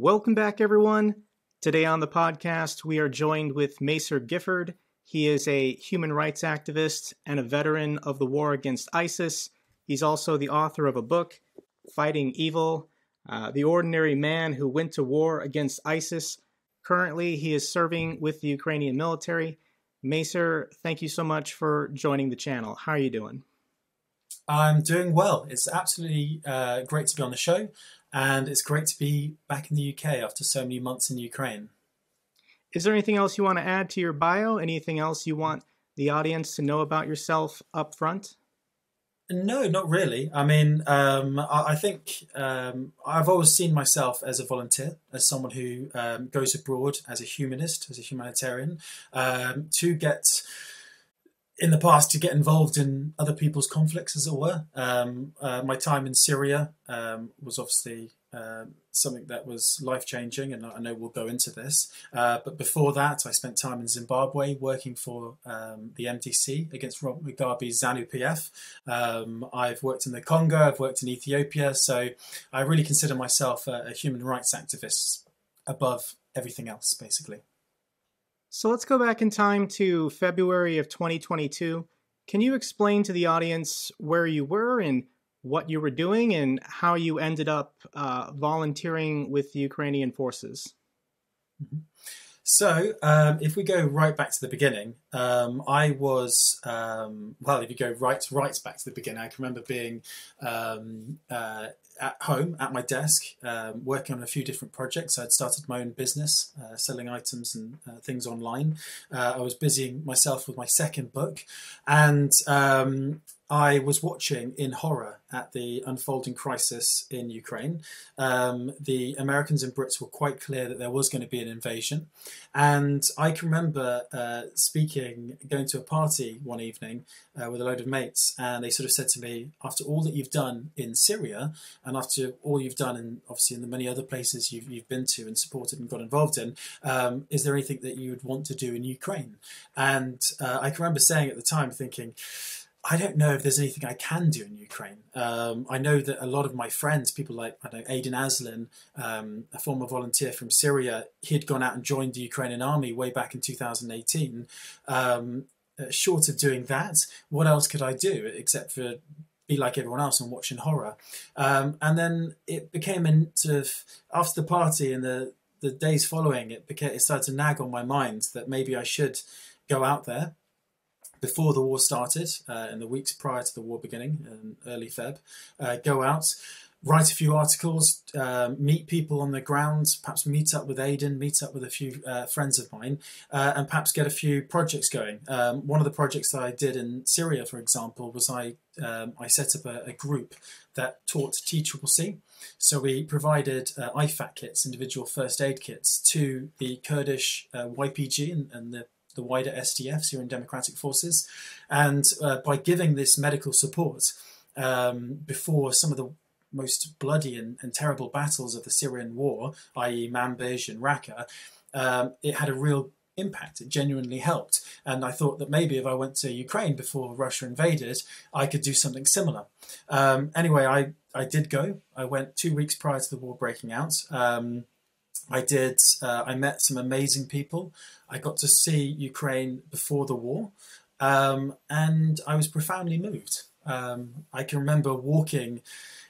Welcome back, everyone. Today on the podcast, we are joined with Macer Gifford. He is a human rights activist and a veteran of the war against ISIS. He's also the author of a book, Fighting Evil uh, The Ordinary Man Who Went to War Against ISIS. Currently, he is serving with the Ukrainian military. Macer, thank you so much for joining the channel. How are you doing? I'm doing well. It's absolutely uh, great to be on the show and it's great to be back in the UK after so many months in Ukraine. Is there anything else you want to add to your bio? Anything else you want the audience to know about yourself up front? No, not really. I mean, um, I, I, think um, I've always seen myself as a volunteer, as someone who um, goes abroad as a humanist, as a humanitarian, um, to get in the past to get involved in other people's conflicts, as it were. Um, uh, my time in Syria um, was obviously uh, something that was life changing, and I know we'll go into this. Uh, but before that, I spent time in Zimbabwe working for um, the MDC against Robert Mugabe's ZANU PF. Um, I've worked in the Congo, I've worked in Ethiopia, so I really consider myself a, a human rights activist above everything else, basically. So let's go back in time to February of 2022. Can you explain to the audience where you were and what you were doing and how you ended up uh, volunteering with the Ukrainian forces? Mm-hmm. So, um, if we go right back to the beginning, um, I was um, well. If you go right right back to the beginning, I can remember being um, uh, at home at my desk, um, working on a few different projects. I'd started my own business, uh, selling items and uh, things online. Uh, I was busying myself with my second book, and um, I was watching in horror at the unfolding crisis in Ukraine. Um, the Americans and Brits were quite clear that there was going to be an invasion. And I can remember uh, speaking, going to a party one evening uh, with a load of mates, and they sort of said to me, after all that you've done in Syria, and after all you've done, in obviously in the many other places you've, you've been to and supported and got involved in, um, is there anything that you would want to do in Ukraine? And uh, I can remember saying at the time, thinking, I don't know if there's anything I can do in Ukraine. Um, I know that a lot of my friends, people like I know Aiden Aslin, um, a former volunteer from Syria, he had gone out and joined the Ukrainian army way back in 2018. Um, uh, short of doing that, what else could I do except for be like everyone else and watching horror? Um, and then it became a sort of after the party and the the days following, it became it started to nag on my mind that maybe I should go out there before the war started, uh, in the weeks prior to the war beginning, in early Feb, uh, go out, write a few articles, uh, meet people on the ground, perhaps meet up with Aiden, meet up with a few uh, friends of mine, uh, and perhaps get a few projects going. Um, one of the projects that I did in Syria, for example, was I um, I set up a, a, group that taught TCCC. So we provided uh, kits, individual first aid kits, to the Kurdish YPG and, and the the wider SDF, Syrian Democratic Forces, and uh, by giving this medical support um, before some of the most bloody and, and, terrible battles of the Syrian war, i.e., Manbij and Raqqa, um, it had a real impact. It genuinely helped. And I thought that maybe if I went to Ukraine before Russia invaded, I could do something similar. Um, anyway, I, I did go. I went two weeks prior to the war breaking out. Um, I did. Uh, I met some amazing people. I got to see Ukraine before the war, um, and I was profoundly moved. Um, I can remember walking.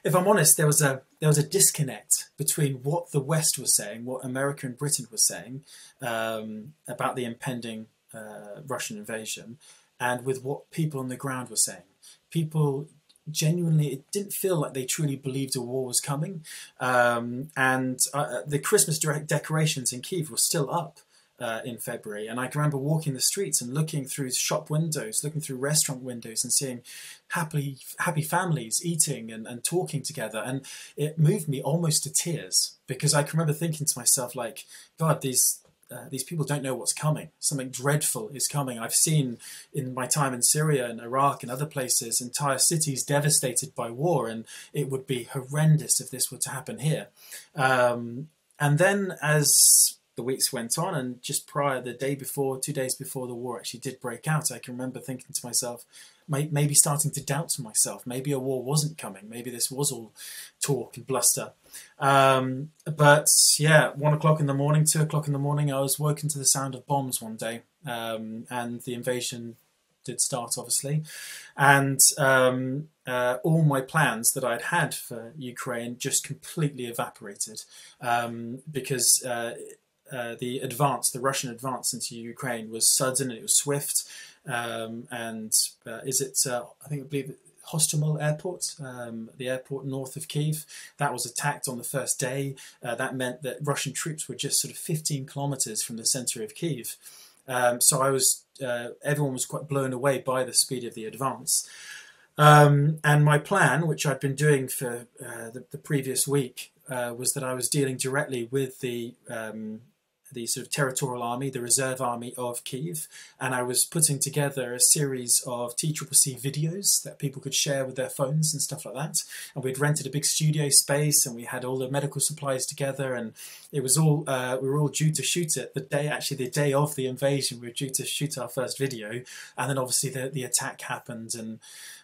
If I'm honest, there was a there was a disconnect between what the West was saying, what America and Britain were saying um, about the impending uh, Russian invasion, and with what people on the ground were saying. People genuinely it didn't feel like they truly believed a war was coming um, and uh, the christmas decorations in kiev were still up uh, in february and i can remember walking the streets and looking through shop windows looking through restaurant windows and seeing happy happy families eating and, and talking together and it moved me almost to tears because i can remember thinking to myself like god these uh, these people don't know what's coming. Something dreadful is coming. I've seen in my time in Syria and Iraq and other places entire cities devastated by war, and it would be horrendous if this were to happen here. Um, and then as the weeks went on, and just prior, the day before, two days before the war actually did break out, I can remember thinking to myself, maybe starting to doubt myself. Maybe a war wasn't coming. Maybe this was all talk and bluster. Um, but yeah, one o'clock in the morning, two o'clock in the morning, I was woken to the sound of bombs one day, um, and the invasion did start, obviously, and um, uh, all my plans that I'd had for Ukraine just completely evaporated um, because. Uh, uh, the advance, the Russian advance into Ukraine was sudden and it was swift. Um, and uh, is it? Uh, I think I believe Hostomel Airport, um, the airport north of Kiev. That was attacked on the first day. Uh, that meant that Russian troops were just sort of 15 kilometers from the center of Kiev. Um, so I was, uh, everyone was quite blown away by the speed of the advance. Um, and my plan, which I'd been doing for the, the, previous week, uh, was that I was dealing directly with the um, the sort of territorial army, the reserve army of Kiev, and I was putting together a series of TCCC videos that people could share with their phones and stuff like that. And we'd rented a big studio space, and we had all the medical supplies together, and it was all uh, we were all due to shoot it the day, actually the day of the invasion. We were due to shoot our first video, and then obviously the the attack happened, and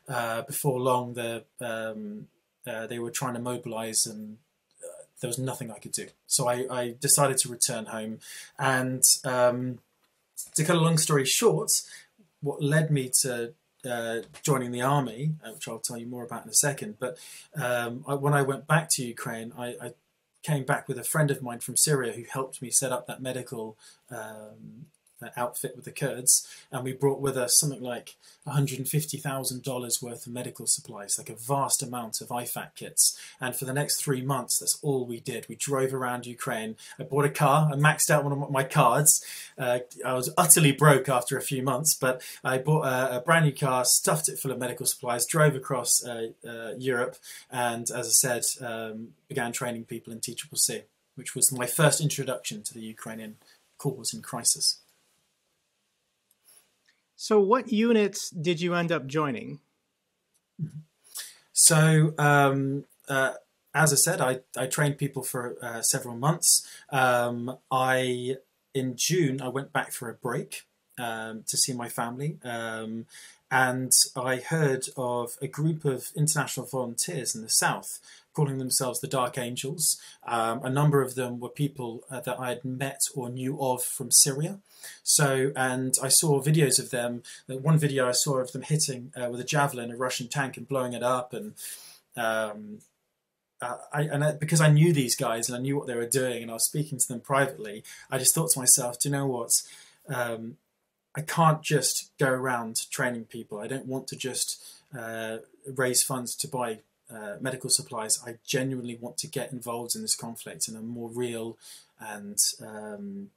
uh, before long the um, uh, they were trying to mobilize and there was nothing I could do. So I, I decided to return home. And um, to cut a long story short, what led me to uh, joining the army, uh, which I'll tell you more about in a second, but um, I, when I went back to Ukraine, I, I, came back with a friend of mine from Syria who helped me set up that medical um, outfit with the Kurds, and we brought with us something like $150,000 worth of medical supplies, like a vast amount of IFAK kits. And for the next three months, that's all we did. We drove around Ukraine. I bought a car. I maxed out one of my cards. Uh, I was utterly broke after a few months, but I bought a, a brand new car, stuffed it full of medical supplies, drove across uh, uh, Europe, and as I said, um, began training people in TCCC, which was my first introduction to the Ukrainian cause in crisis. So, what units did you end up joining? So, um, uh, as I said, I, I trained people for uh, several months. Um, I in June I went back for a break um, to see my family, um, and I heard of a group of international volunteers in the south calling themselves the Dark Angels. Um, a number of them were people uh, that I had met or knew of from Syria. So, and I saw videos of them. One video I saw of them hitting uh, with a javelin a Russian tank and blowing it up, and um, uh, I, and I, because I knew these guys and I knew what they were doing, and I was speaking to them privately, I just thought to myself, do you know what? Um, I can't just go around training people. I don't want to just uh, raise funds to buy uh, medical supplies. I genuinely want to get involved in this conflict in a more real and um,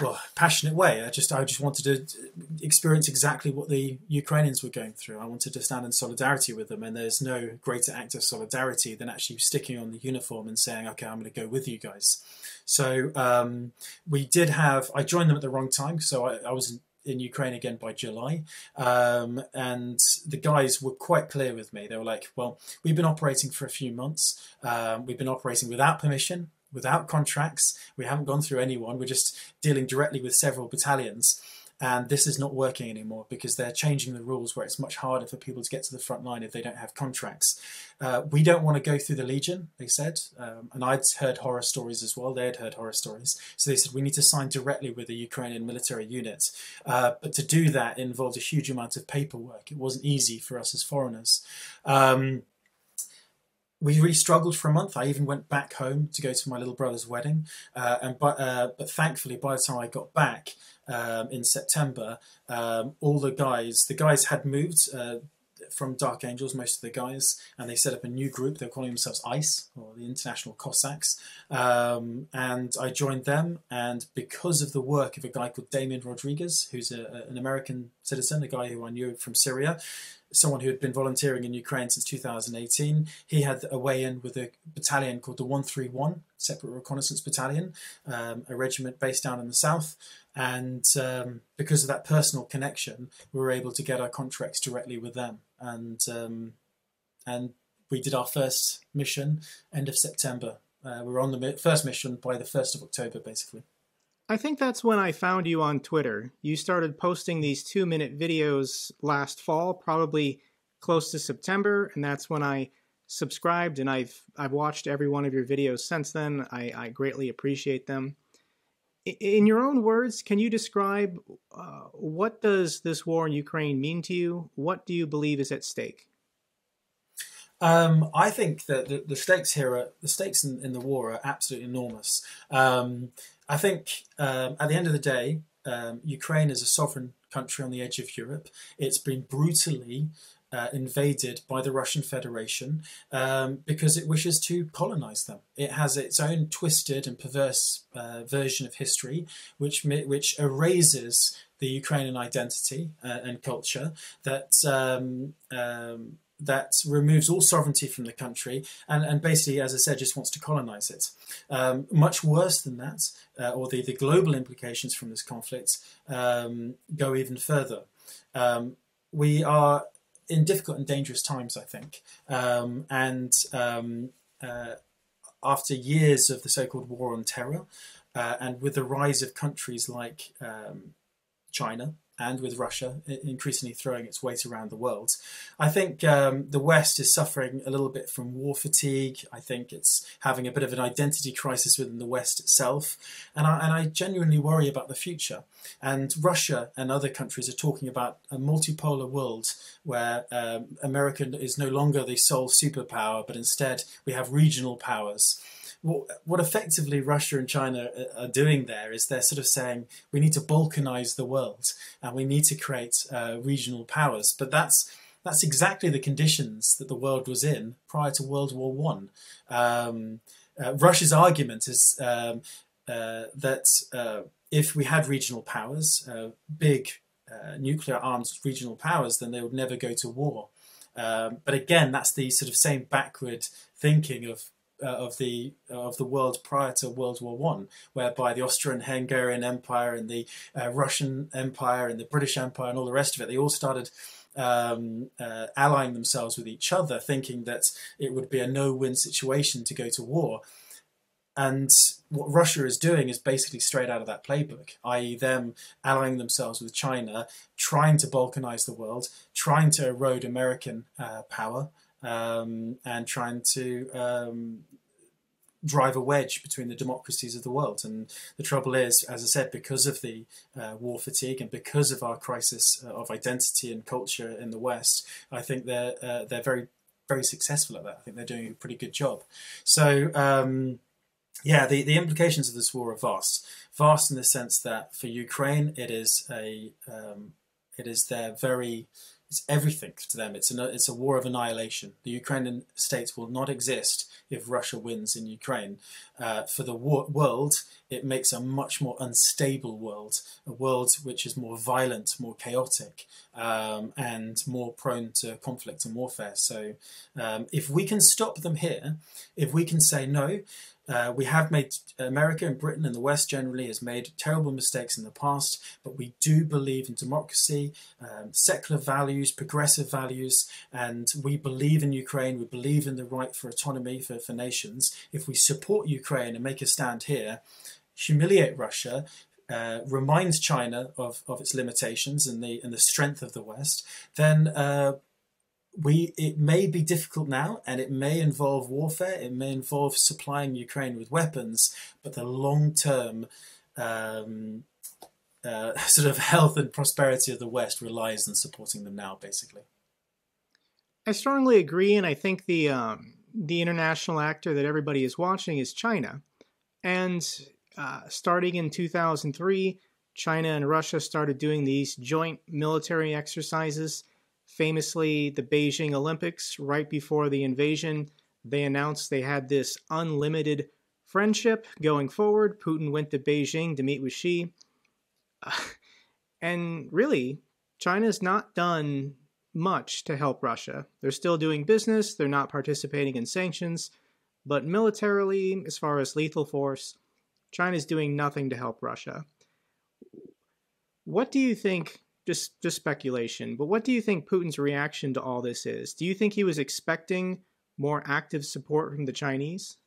well, passionate way. I just I just wanted to experience exactly what the Ukrainians were going through. I wanted to stand in solidarity with them, and there's no greater act of solidarity than actually sticking on the uniform and saying, "Okay, I'm going to go with you guys." So um, we did have. I joined them at the wrong time, so I, I was in, in Ukraine again by July. Um, and the guys were quite clear with me. They were like, well, we've been operating for a few months. Um, we've been operating without permission without contracts. We haven't gone through anyone. We're just dealing directly with several battalions. And this is not working anymore because they're changing the rules where it's much harder for people to get to the front line if they don't have contracts. Uh, we don't want to go through the Legion, they said. Um, and I'd heard horror stories as well. They had heard horror stories. So they said, we need to sign directly with the Ukrainian military unit. Uh, but to do that involved a huge amount of paperwork. It wasn't easy for us as foreigners. Um, we really struggled for a month. I even went back home to go to my little brother's wedding, uh, and but uh, but thankfully, by the time I got back um, in September, um, all the guys, the guys had moved uh, from Dark Angels, most of the guys, and they set up a new group. They're calling themselves ICE or the International Cossacks, um, and I joined them. And because of the work of a guy called Damian Rodriguez, who's a, an American citizen, a guy who I knew from Syria someone who had been volunteering in Ukraine since 2018. He had a way in with a battalion called the 131, Separate Reconnaissance Battalion, um, a regiment based down in the south. And um, because of that personal connection, we were able to get our contracts directly with them. And um, and we did our first mission end of September. Uh, we were on the first mission by the 1st of October, basically. I think that's when I found you on Twitter. You started posting these two minute videos last fall, probably close to September, and that's when I subscribed, and I've I've watched every one of your videos since then. I, I greatly appreciate them. In your own words, can you describe uh, what does this war in Ukraine mean to you? What do you believe is at stake? Um, I think that the, the, stakes here are the stakes in, in the war are absolutely enormous. Um, I think um, at the end of the day, um, Ukraine is a sovereign country on the edge of Europe. It's been brutally uh, invaded by the Russian Federation um, because it wishes to colonize them. It has its own twisted and perverse uh, version of history, which which erases the Ukrainian identity uh, and culture that um, um, that removes all sovereignty from the country and, and basically, as I said, just wants to colonize it. Um, much worse than that, uh, or the, the global implications from this conflict um, go even further. Um, we are in difficult and dangerous times, I think. Um, and um, uh, after years of the so called war on terror, uh, and with the rise of countries like um, China, and with Russia increasingly throwing its weight around the world. I think um, the West is suffering a little bit from war fatigue. I think it's having a bit of an identity crisis within the West itself. And I, and I genuinely worry about the future. And Russia and other countries are talking about a multipolar world where um, America is no longer the sole superpower, but instead we have regional powers what, what effectively Russia and China are doing there is they're sort of saying we need to balkanize the world and we need to create uh, regional powers. But that's that's exactly the conditions that the world was in prior to World War One. Um, uh, Russia's argument is um, uh, that uh, if we had regional powers, uh, big uh, nuclear armed regional powers, then they would never go to war. Um, but again, that's the sort of same backward thinking of uh, of the uh, of the world prior to World War One, whereby the Austrian-Hungarian Empire and the uh, Russian Empire and the British Empire and all the rest of it, they all started um, uh, allying themselves with each other, thinking that it would be a no-win situation to go to war. And what Russia is doing is basically straight out of that playbook, i.e., them allying themselves with China, trying to balkanize the world, trying to erode American uh, power, um, and trying to um, drive a wedge between the democracies of the world. And the trouble is, as I said, because of the uh, war fatigue and because of our crisis uh, of identity and culture in the West, I think they're uh, they're very very successful at that. I think they're doing a pretty good job. So. Um, yeah, the, the implications of this war are vast. Vast in the sense that for Ukraine, it is a um, it is their very it's everything to them. It's a it's a war of annihilation. The Ukrainian state will not exist if Russia wins in Ukraine. Uh, for the war- world, it makes a much more unstable world, a world which is more violent, more chaotic, um, and more prone to conflict and warfare. So, um, if we can stop them here, if we can say no, uh, we have made America and Britain and the West generally has made terrible mistakes in the past, but we do believe in democracy, um, secular values, progressive values, and we believe in Ukraine. We believe in the right for autonomy for, for nations. If we support Ukraine and make a stand here, humiliate Russia, uh, reminds China of, of its limitations and the and the strength of the West, then uh, we it may be difficult now and it may involve warfare it may involve supplying ukraine with weapons but the long term um, uh, sort of health and prosperity of the west relies on supporting them now basically. I strongly agree and i think the um, the international actor that everybody is watching is china. And uh, starting in 2003 china and russia started doing these joint military exercises Famously, the Beijing Olympics, right before the invasion, they announced they had this unlimited friendship going forward. Putin went to Beijing to meet with Xi. Uh, and really, China's not done much to help Russia. They're still doing business, they're not participating in sanctions, but militarily, as far as lethal force, China's doing nothing to help Russia. What do you think just just speculation, but what do you think Putin's reaction to all this is? Do you think he was expecting more active support from the Chinese?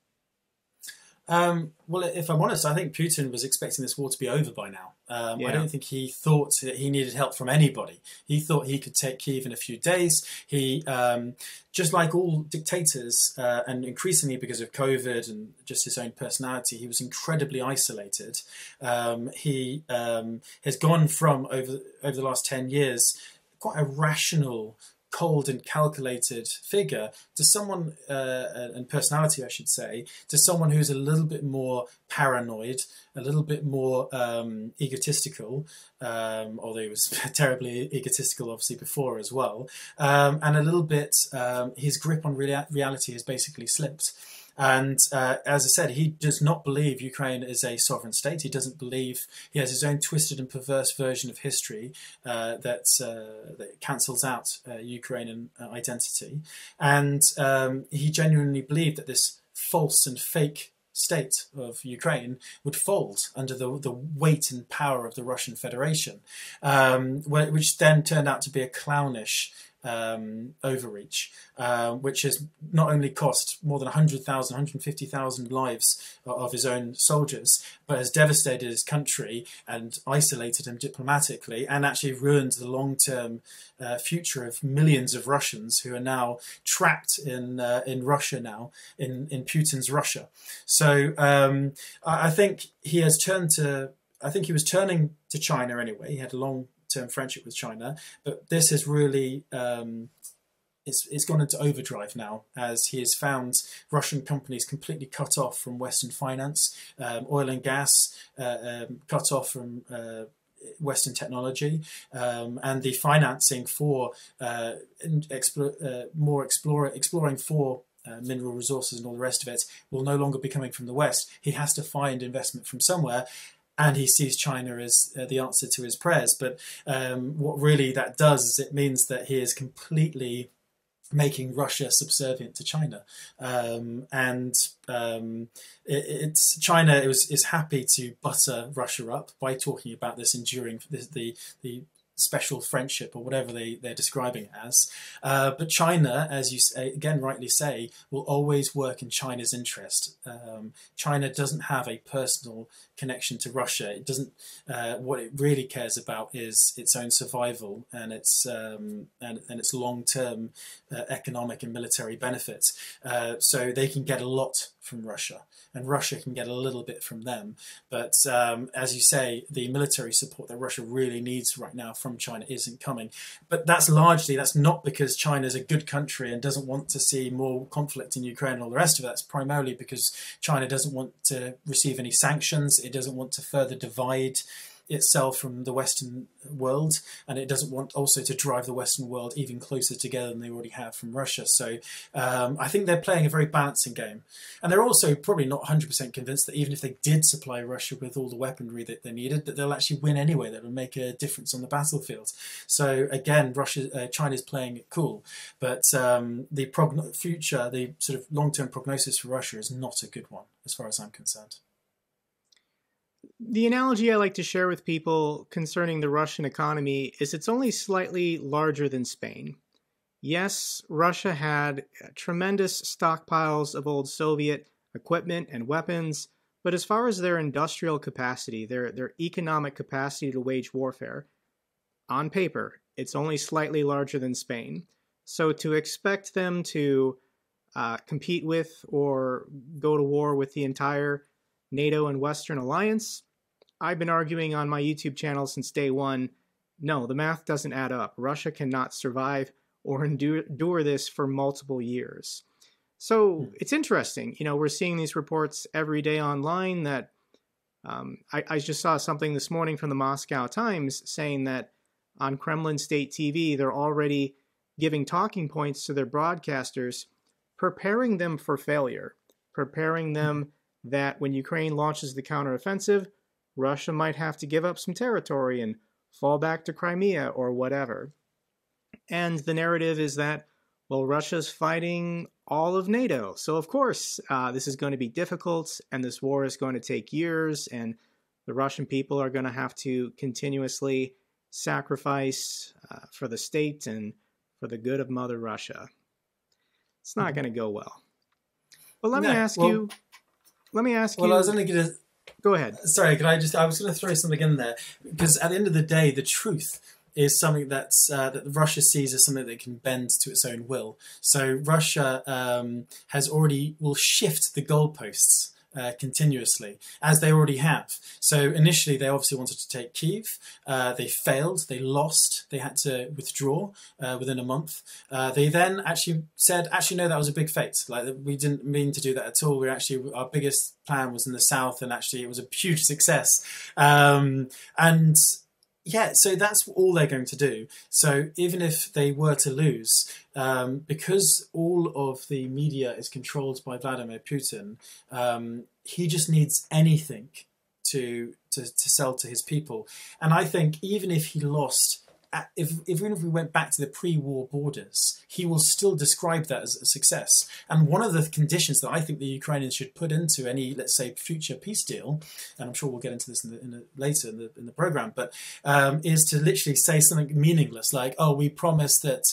Um, well, if I'm honest, I think Putin was expecting this war to be over by now. Um, Yeah. I don't think he thought that he needed help from anybody. He thought he could take Kiev in a few days. He, um, just like all dictators, uh, and increasingly because of COVID and just his own personality, he was incredibly isolated. Um, he um, has gone from over over the last ten years quite a rational cold and calculated figure to someone uh, and personality, I should say, to someone who's a little bit more paranoid, a little bit more um, egotistical, um, although he was terribly egotistical, obviously before as well, um, and a little bit um, his grip on rea- reality has basically slipped. And uh, as I said, he does not believe Ukraine is a sovereign state. He doesn't believe he has his own twisted and perverse version of history uh, that uh, that cancels out uh, Ukrainian uh, identity. And um, he genuinely believed that this false and fake state of Ukraine would fold under the the weight and power of the Russian Federation, um, which then turned out to be a clownish um, overreach, uh, which has not only cost more than 100,000, 150,000 lives of his own soldiers, but has devastated his country and isolated him diplomatically and actually ruined the long term uh, future of millions of Russians who are now trapped in, uh, in Russia now, in, in Putin's Russia. So um, I, I think he has turned to, I think he was turning to China anyway. He had a long term friendship with China, but this has really um, it's, it's gone into overdrive now as he has found Russian companies completely cut off from Western finance, um, oil and gas uh, um, cut off from. Uh, Western technology um, and the financing for uh, explo- uh, more explore- exploring for uh, mineral resources and all the rest of it will no longer be coming from the West. He has to find investment from somewhere, and he sees China as uh, the answer to his prayers. But um, what really that does is it means that he is completely making Russia subservient to China, um, and um, it, it's China is, is happy to butter Russia up by talking about this enduring the the, the special friendship or whatever they, they're describing it as. Uh, but China, as you say, again rightly say, will always work in China's interest. Um, China doesn't have a personal connection to Russia. It doesn't. Uh, what it really cares about is its own survival and its um, and, and its long term uh, economic and military benefits. Uh, so they can get a lot from Russia, and Russia can get a little bit from them. But um, as you say, the military support that Russia really needs right now from China isn't coming. But that's largely that's not because China is a good country and doesn't want to see more conflict in Ukraine and all the rest of it. That's primarily because China doesn't want to receive any sanctions. It doesn't want to further divide itself from the Western world, and it doesn't want also to drive the Western world even closer together than they already have from Russia. So um, I think they're playing a very balancing game, and they're also probably not 100% convinced that even if they did supply Russia with all the weaponry that they needed, that they'll actually win anyway. That will make a difference on the battlefield. So again, Russia, uh, China's playing it cool, but um, the progn- future, the sort of long-term prognosis for Russia is not a good one, as far as I'm concerned. The analogy I like to share with people concerning the Russian economy is it's only slightly larger than Spain. Yes, Russia had tremendous stockpiles of old Soviet equipment and weapons, but as far as their industrial capacity, their, their economic capacity to wage warfare, on paper, it's only slightly larger than Spain. So to expect them to uh, compete with or go to war with the entire NATO and Western alliance, I've been arguing on my YouTube channel since day one no, the math doesn't add up. Russia cannot survive or endure, this for multiple years. So it's interesting. You know, we're seeing these reports every day online that um, I, I just saw something this morning from the Moscow Times saying that on Kremlin state TV, they're already giving talking points to their broadcasters, preparing them for failure, preparing them that when Ukraine launches the counteroffensive, Russia might have to give up some territory and fall back to Crimea or whatever. And the narrative is that, well, Russia's fighting all of NATO. So, of course, uh, this is going to be difficult and this war is going to take years, and the Russian people are going to have to continuously sacrifice uh, for the state and for the good of Mother Russia. It's not Mhm. going to go well. But let No, me ask well- you let me ask Well, you. Well, I was only going to go ahead. Sorry, can I just? I was going to throw something in there because at the end of the day, the truth is something that's uh, that Russia sees as something that can bend to its own will. So Russia um, has already will shift the goalposts. Uh, continuously, as they already have. So initially, they obviously wanted to take Kiev. Uh, they failed. They lost. They had to withdraw uh, within a month. Uh, they then actually said, "Actually, no, that was a big fate. Like we didn't mean to do that at all. We actually our biggest plan was in the south, and actually it was a huge success." Um, and yeah, so that's all they're going to do. So even if they were to lose, um, because all of the media is controlled by Vladimir Putin, um, he just needs anything to, to to sell to his people. And I think even if he lost. If, even if we went back to the pre-war borders, he will still describe that as a success. And one of the conditions that I think the Ukrainians should put into any, let's say, future peace deal, and I'm sure we'll get into this in the, in the, later in the in the program, but um, is to literally say something meaningless like, "Oh, we promise that."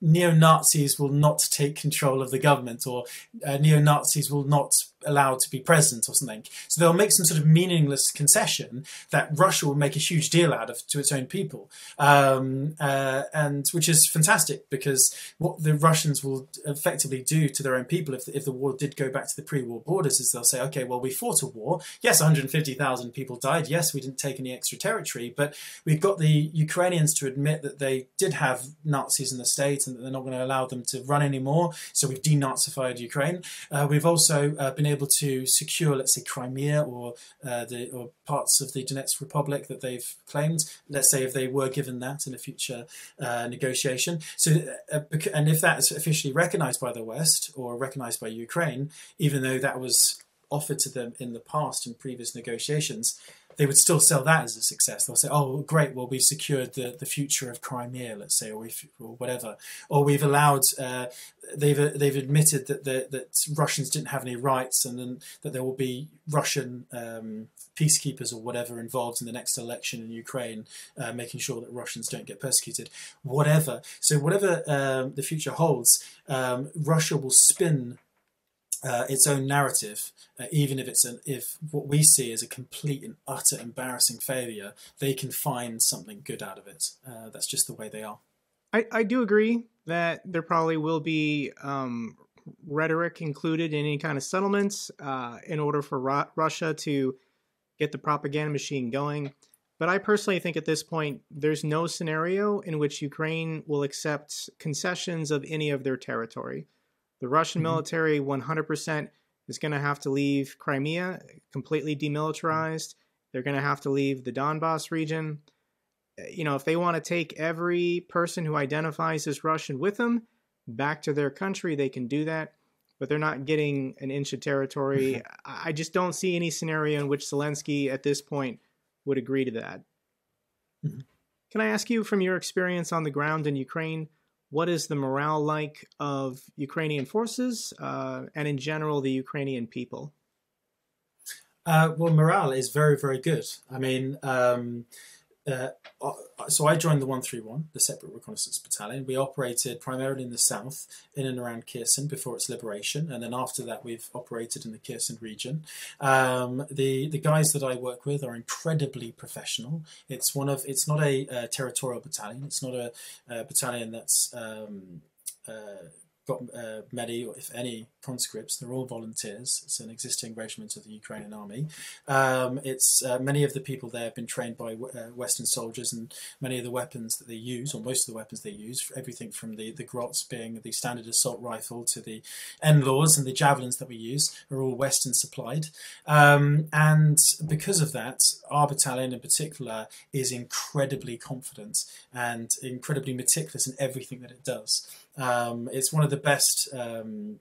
neo Nazis will not take control of the government, or uh, neo Nazis will not allowed to be present or something. So they'll make some sort of meaningless concession that Russia will make a huge deal out of to its own people, um, uh, and which is fantastic because what the Russians will effectively do to their own people if, if the war did go back to the pre-war borders is they'll say, okay, well we fought a war. Yes, 150,000 people died. Yes, we didn't take any extra territory, but we've got the Ukrainians to admit that they did have Nazis in the state and that they're not going to allow them to run anymore. So we've denazified Ukraine. Uh, we've also uh, been able to secure, let's say, Crimea or uh, the or parts of the Donetsk Republic that they've claimed. Let's say if they were given that in a future uh, negotiation. So, uh, and if that is officially recognised by the West or recognised by Ukraine, even though that was offered to them in the past in previous negotiations, they would still sell that as a success. They'll say, "Oh, great! Well, we've secured the, the future of Crimea, let's say, or, or whatever, or we've allowed uh, they've they've admitted that the, that Russians didn't have any rights, and then that there will be Russian um, peacekeepers or whatever involved in the next election in Ukraine, uh, making sure that Russians don't get persecuted, whatever. So whatever um, the future holds, um, Russia will spin uh, its own narrative, uh, even if it's an if what we see is a complete and utter embarrassing failure, they can find something good out of it. Uh, that's just the way they are. I, I do agree that there probably will be um, rhetoric included in any kind of settlements uh, in order for Ru- Russia to get the propaganda machine going. But I personally think at this point, there's no scenario in which Ukraine will accept concessions of any of their territory. The Russian mm-hmm. military 100% is going to have to leave Crimea completely demilitarized. They're going to have to leave the Donbass region. Uh, you know, if they want to take every person who identifies as Russian with them back to their country, they can do that. But they're not getting an inch of territory. I just don't see any scenario in which Zelensky at this point would agree to that. Mm-hmm. Can I ask you, from your experience on the ground in Ukraine, what is the morale like of Ukrainian forces uh, and, in general, the Ukrainian people? Uh, well, morale is very, very good. I mean, um, uh, uh, so I joined the 131, the separate reconnaissance battalion. We operated primarily in the south, in and around Kherson before its liberation, and then after that, we've operated in the Kherson region. Um, the the guys that I work with are incredibly professional. It's one of it's not a, a territorial battalion. It's not a, a battalion that's um, uh, got uh, many, if any, conscripts. They're all volunteers. It's an existing regiment of the Ukrainian army. Um, it's uh, many of the people there have been trained by uh, Western soldiers, and many of the weapons that they use, or most of the weapons they use, everything from the the Grots being the standard assault rifle to the NLAWs and the javelins that we use, are all Western supplied. Um, and because of that, our battalion in particular is incredibly confident and incredibly meticulous in everything that it does. Um, it's one of the best um,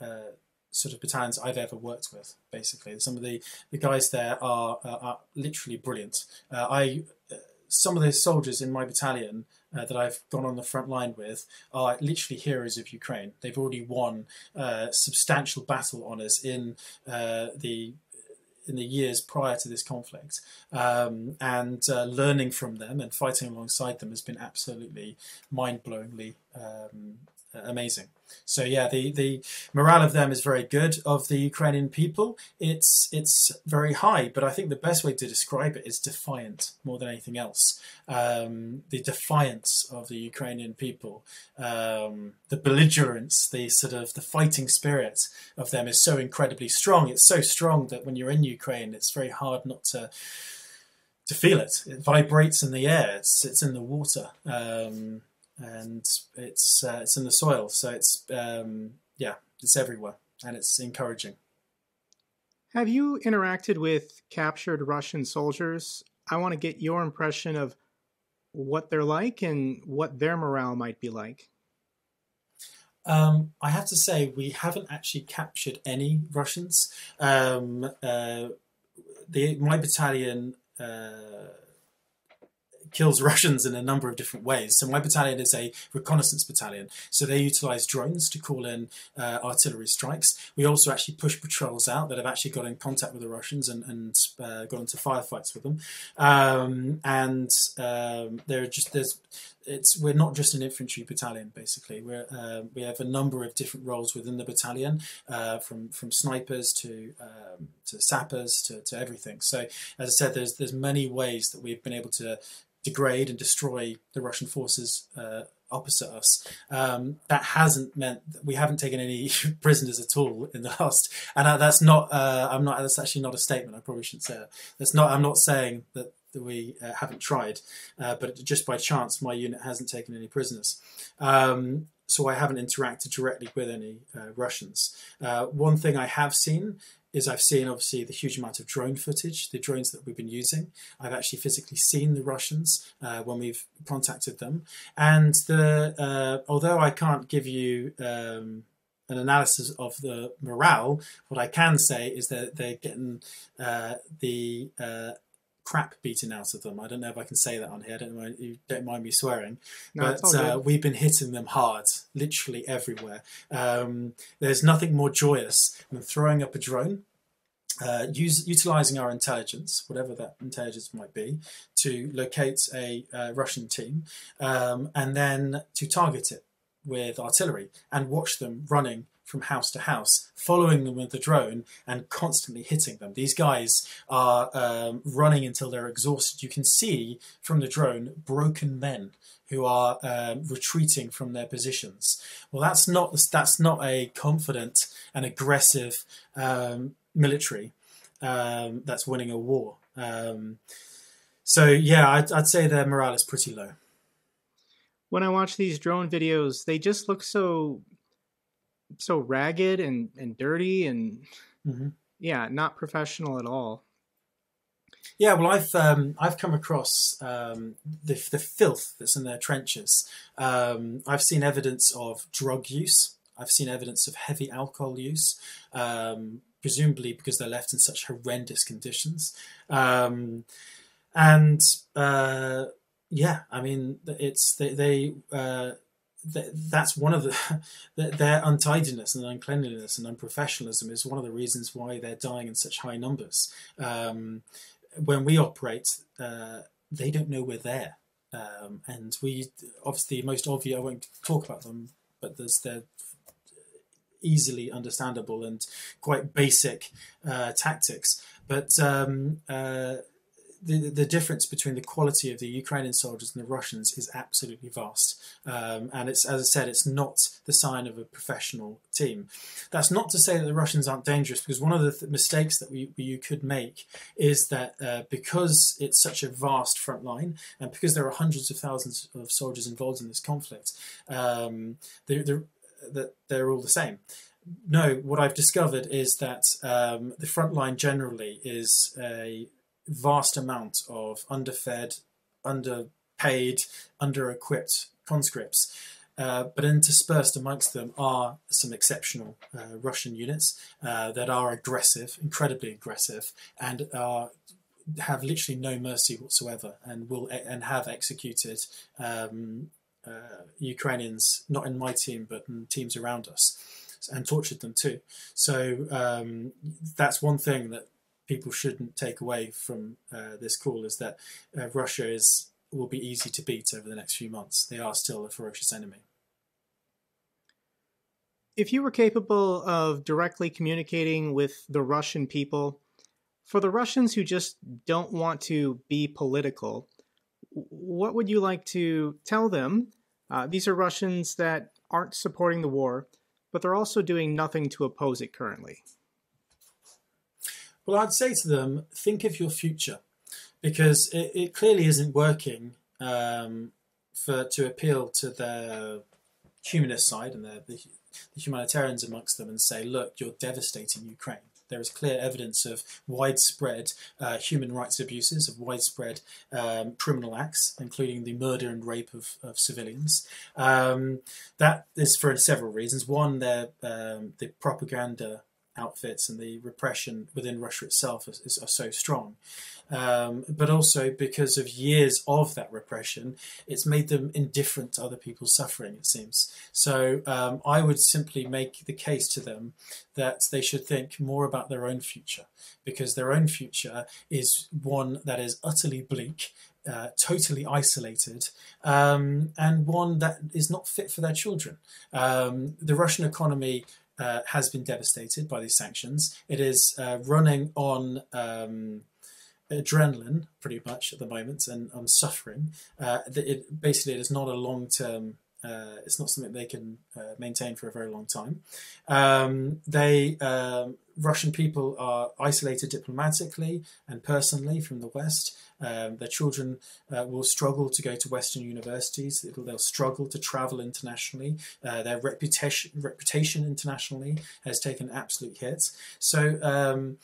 uh, sort of battalions I've ever worked with. Basically, some of the, the guys there are, uh, are literally brilliant. Uh, I uh, some of the soldiers in my battalion uh, that I've gone on the front line with are literally heroes of Ukraine. They've already won uh, substantial battle honours in the in the years prior to this conflict, um, and uh, learning from them and fighting alongside them has been absolutely mind-blowingly um, amazing. So yeah, the, the morale of them is very good. Of the Ukrainian people, it's it's very high. But I think the best way to describe it is defiant more than anything else. Um, the defiance of the Ukrainian people, um, the belligerence, the sort of the fighting spirit of them is so incredibly strong. It's so strong that when you're in Ukraine, it's very hard not to to feel it. It vibrates in the air. It's it's in the water. Um, and it's uh, it's in the soil. So it's um, yeah, it's everywhere, and it's encouraging. Have you interacted with captured Russian soldiers? I want to get your impression of what they're like and what their morale might be like. Um, I have to say, we haven't actually captured any Russians. Um, uh, the my battalion. Uh, kills Russians in a number of different ways. So my battalion is a reconnaissance battalion. So they utilize drones to call in uh, artillery strikes. We also actually push patrols out that have actually got in contact with the Russians and, and uh, got into firefights with them. Um, and um, there are just there's it's we're not just an infantry battalion basically we're uh, we have a number of different roles within the battalion uh, from from snipers to um, to sappers to, to everything so as I said there's there's many ways that we've been able to degrade and destroy the Russian forces uh, opposite us. Um, that hasn't meant that we haven't taken any prisoners at all in the last. And uh, that's not. Uh, I'm not. That's actually not a statement. I probably shouldn't say that. That's not. I'm not saying that. that we uh, haven't tried, uh, but just by chance, my unit hasn't taken any prisoners. Um, so I haven't interacted directly with any uh, Russians. one thing I have seen is I've seen obviously the huge amount of drone footage, the drones that we've been using. I've actually physically seen the Russians uh, when we've contacted them, and the uh, although I can't give you um, an analysis of the morale, what I can say is that they're getting uh, the uh, crap beaten out of them. I don't know if I can say that on here. I don't mind you don't mind me swearing, no, but uh, we've been hitting them hard, literally everywhere. Um, there's nothing more joyous than throwing up a drone. Uh, use, utilizing our intelligence, whatever that intelligence might be, to locate a uh, Russian team um, and then to target it with artillery and watch them running from house to house, following them with the drone and constantly hitting them. These guys are um, running until they're exhausted. You can see from the drone broken men who are um, retreating from their positions. Well, that's not that's not a confident and aggressive um, military um, that's winning a war. Um, so yeah, I'd, I'd say their morale is pretty low. When I watch these drone videos, they just look so so ragged and and dirty and mm-hmm. yeah, not professional at all. Yeah, well, I've um, I've come across um, the the filth that's in their trenches. Um, I've seen evidence of drug use. I've seen evidence of heavy alcohol use, um, presumably because they're left in such horrendous conditions. Um, and uh, yeah, I mean, it's they, they uh, that's one of the their untidiness and uncleanliness and unprofessionalism is one of the reasons why they're dying in such high numbers. Um, when we operate, uh, they don't know we're there, um, and we obviously most obvious. I won't talk about them, but there's they're easily understandable and quite basic uh, tactics. But um, uh, the, the difference between the quality of the Ukrainian soldiers and the Russians is absolutely vast. Um, and it's, as I said, it's not the sign of a professional team. That's not to say that the Russians aren't dangerous, because one of the th- mistakes that we, you could make is that uh, because it's such a vast front line, and because there are hundreds of thousands of soldiers involved in this conflict, um, the, the, that they're all the same no, what I've discovered is that um, the front line generally is a vast amount of underfed, underpaid, under-equipped conscripts. Uh, but interspersed amongst them are some exceptional uh, Russian units uh, that are aggressive, incredibly aggressive, and are have literally no mercy whatsoever, and will and have executed um, uh, Ukrainians, not in my team, but in teams around us, and tortured them too. So um, that's one thing that people shouldn't take away from uh, this call is that uh, Russia is will be easy to beat over the next few months. They are still a ferocious enemy. if you were capable of directly communicating with the Russian people, for the Russians who just don't want to be political, what would you like to tell them? Uh, these are Russians that aren't supporting the war, but they're also doing nothing to oppose it currently. Well, I'd say to them, think of your future, because it, it clearly isn't working um, for to appeal to their humanist side and the, the, the humanitarians amongst them and say, look, you're devastating Ukraine there is clear evidence of widespread uh, human rights abuses, of widespread um, criminal acts, including the murder and rape of, of civilians. Um, that is for several reasons. One, um, the propaganda outfits and the repression within Russia itself is, is, are so strong. Um, but also because of years of that repression, it's made them indifferent to other people's suffering, it seems. So um, I would simply make the case to them that they should think more about their own future, because their own future is one that is utterly bleak. Uh, totally isolated, um, and one that is not fit for their children. Um, the Russian economy uh, has been devastated by these sanctions. It is uh, running on um, adrenaline pretty much at the moment, and I'm suffering. Uh, it basically it is not a long term. Uh, it's not something they can uh, maintain for a very long time. Um, they um, Russian people are isolated diplomatically and personally from the West. Um, their children uh, will struggle to go to Western universities. It'll, they'll struggle to travel internationally. Uh, their reputation, reputation internationally has taken absolute hits. So, um,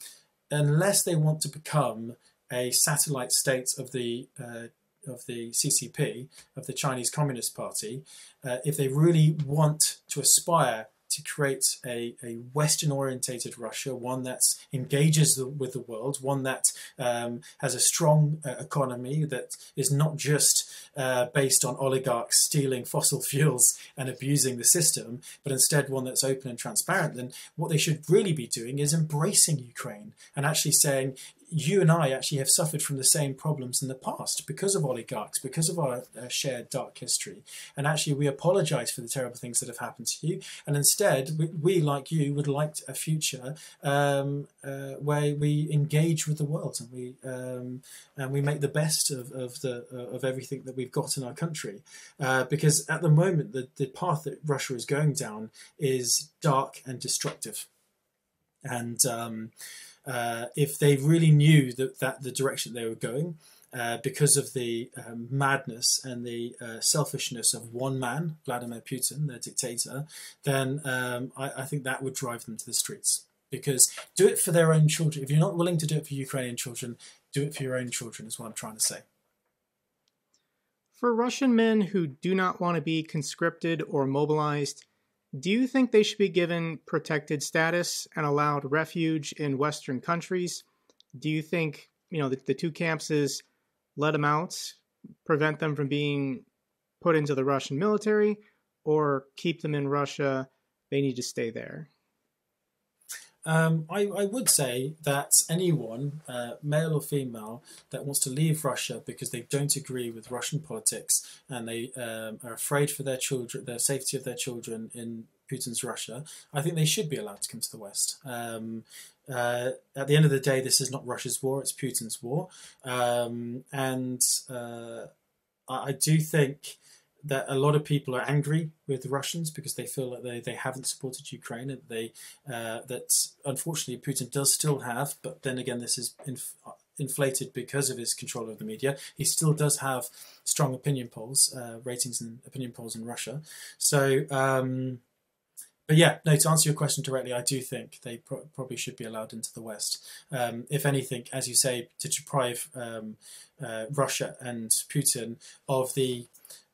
unless they want to become a satellite state of the uh, of the CCP, of the Chinese Communist Party, uh, if they really want to aspire to create a, a Western orientated Russia, one that engages the, with the world, one that um, has a strong uh, economy that is not just uh, based on oligarchs stealing fossil fuels and abusing the system, but instead one that's open and transparent, then what they should really be doing is embracing Ukraine and actually saying, you and I actually have suffered from the same problems in the past because of oligarchs, because of our uh, shared dark history. And actually, we apologize for the terrible things that have happened to you. And instead, we, we like you, would like a future um, uh, where we engage with the world and we um, and we make the best of, of the uh, of everything that we've got in our country. Uh, because at the moment, the, the path that Russia is going down is dark and destructive. And um, uh, if they really knew that, that the direction they were going, uh, because of the um, madness and the uh, selfishness of one man, Vladimir Putin, the dictator, then um, I, I, think that would drive them to the streets. Because do it for their own children. If you're not willing to do it for Ukrainian children, do it for your own children, is what I'm trying to say. For Russian men who do not want to be conscripted or mobilized, do you think they should be given protected status and allowed refuge in Western countries? Do you think, you know, the, the two camps is let them out, prevent them from being put into the Russian military, or keep them in Russia? They need to stay there. Um, I, I, would say that anyone, uh, male or female, that wants to leave Russia because they don't agree with Russian politics and they um, are afraid for their children, their safety of their children in Putin's Russia, I think they should be allowed to come to the West. Um, uh, at the end of the day, this is not Russia's war; it's Putin's war, um, and uh, I, I do think that a lot of people are angry with the Russians because they feel that they, they haven't supported Ukraine and they uh, that unfortunately Putin does still have, but then again this is inf- inflated because of his control of the media. He still does have strong opinion polls, uh, ratings and opinion polls in Russia. So. Um, but yeah, no. To answer your question directly, I do think they pro- probably should be allowed into the West. Um, if anything, as you say, to deprive um, uh, Russia and Putin of the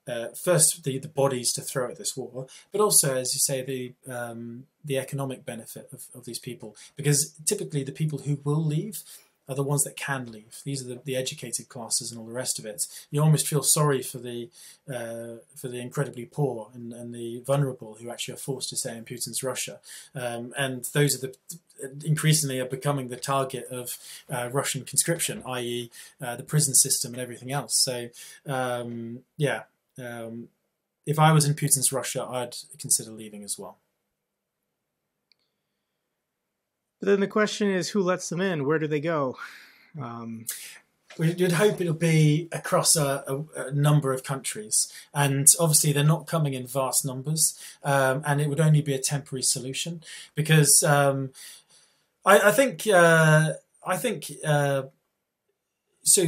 uh, first the, the bodies to throw at this war, but also, as you say, the um, the economic benefit of, of these people. Because typically, the people who will leave are the ones that can leave. These are the, the educated classes and all the rest of it. You almost feel sorry for the uh, for the incredibly poor and, and, the vulnerable who actually are forced to stay in Putin's Russia. Um, and those are the increasingly are becoming the target of uh, Russian conscription, i.e., uh, the prison system and everything else. So, um, yeah, um, if I was in Putin's Russia, I'd consider leaving as well. But then the question is, who lets them in? Where do they go? Um, We'd hope it'll be across a, a, a, number of countries, and obviously they're not coming in vast numbers, um, and it would only be a temporary solution because um, I, I, think uh, I think uh, so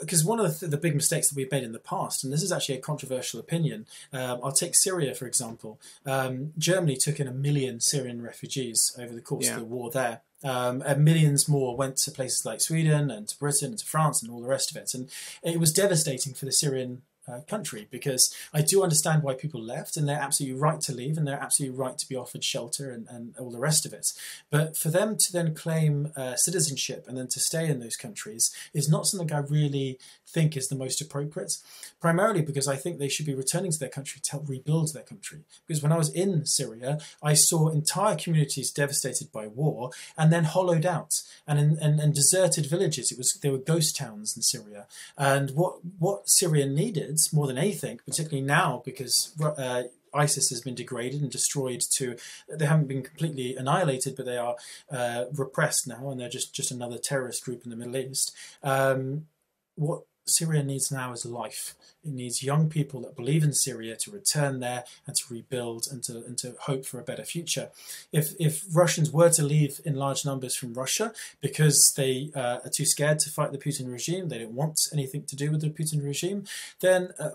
because one of the, the, big mistakes that we've made in the past, and this is actually a controversial opinion, um, I'll take Syria for example. Um, Germany took in a million Syrian refugees over the course yeah. of the war there. Um, and millions more went to places like Sweden and to Britain and to France and all the rest of it. And it was devastating for the Syrian uh, country because I do understand why people left and they're absolutely right to leave and they're absolutely right to be offered shelter and, and all the rest of it. But for them to then claim uh, citizenship and then to stay in those countries is not something I really think is the most appropriate, primarily because I think they should be returning to their country to help rebuild their country. Because when I was in Syria, I saw entire communities devastated by war and then hollowed out and, in, and, and deserted villages. It was there were ghost towns in Syria. And what, what Syria needed more than anything, particularly now because uh, ISIS has been degraded and destroyed to they haven't been completely annihilated, but they are uh, repressed now, and they're just just another terrorist group in the Middle East. Um, what Syria needs now is life. It needs young people that believe in Syria to return there and to rebuild and to, and to hope for a better future. If, if Russians were to leave in large numbers from Russia because they uh, are too scared to fight the Putin regime, they don't want anything to do with the Putin regime, then uh,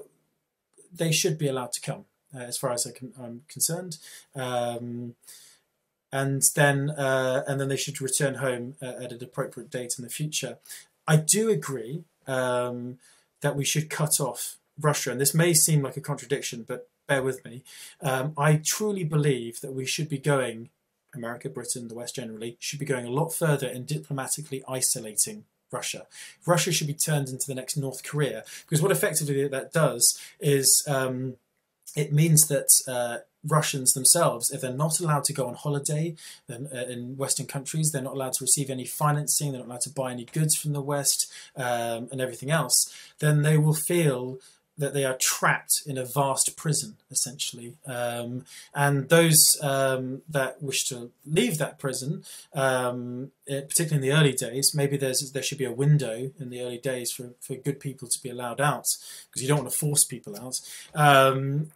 they should be allowed to come, uh, as far as I am concerned. Um, and then uh, and then they should return home uh, at an appropriate date in the future. I do agree um, that we should cut off Russia. And this may seem like a contradiction, but bear with me. Um, I truly believe that we should be going, America, Britain, the West generally, should be going a lot further in diplomatically isolating Russia. Russia should be turned into the next North Korea, because what effectively that does is um, it means that uh, Russians themselves, if they're not allowed to go on holiday then, uh, in Western countries, they're not allowed to receive any financing, they're not allowed to buy any goods from the West um, and everything else, then they will feel that they are trapped in a vast prison, essentially. Um, and those um, that wish to leave that prison, um, it, particularly in the early days, maybe there's there should be a window in the early days for, for good people to be allowed out, because you don't want to force people out.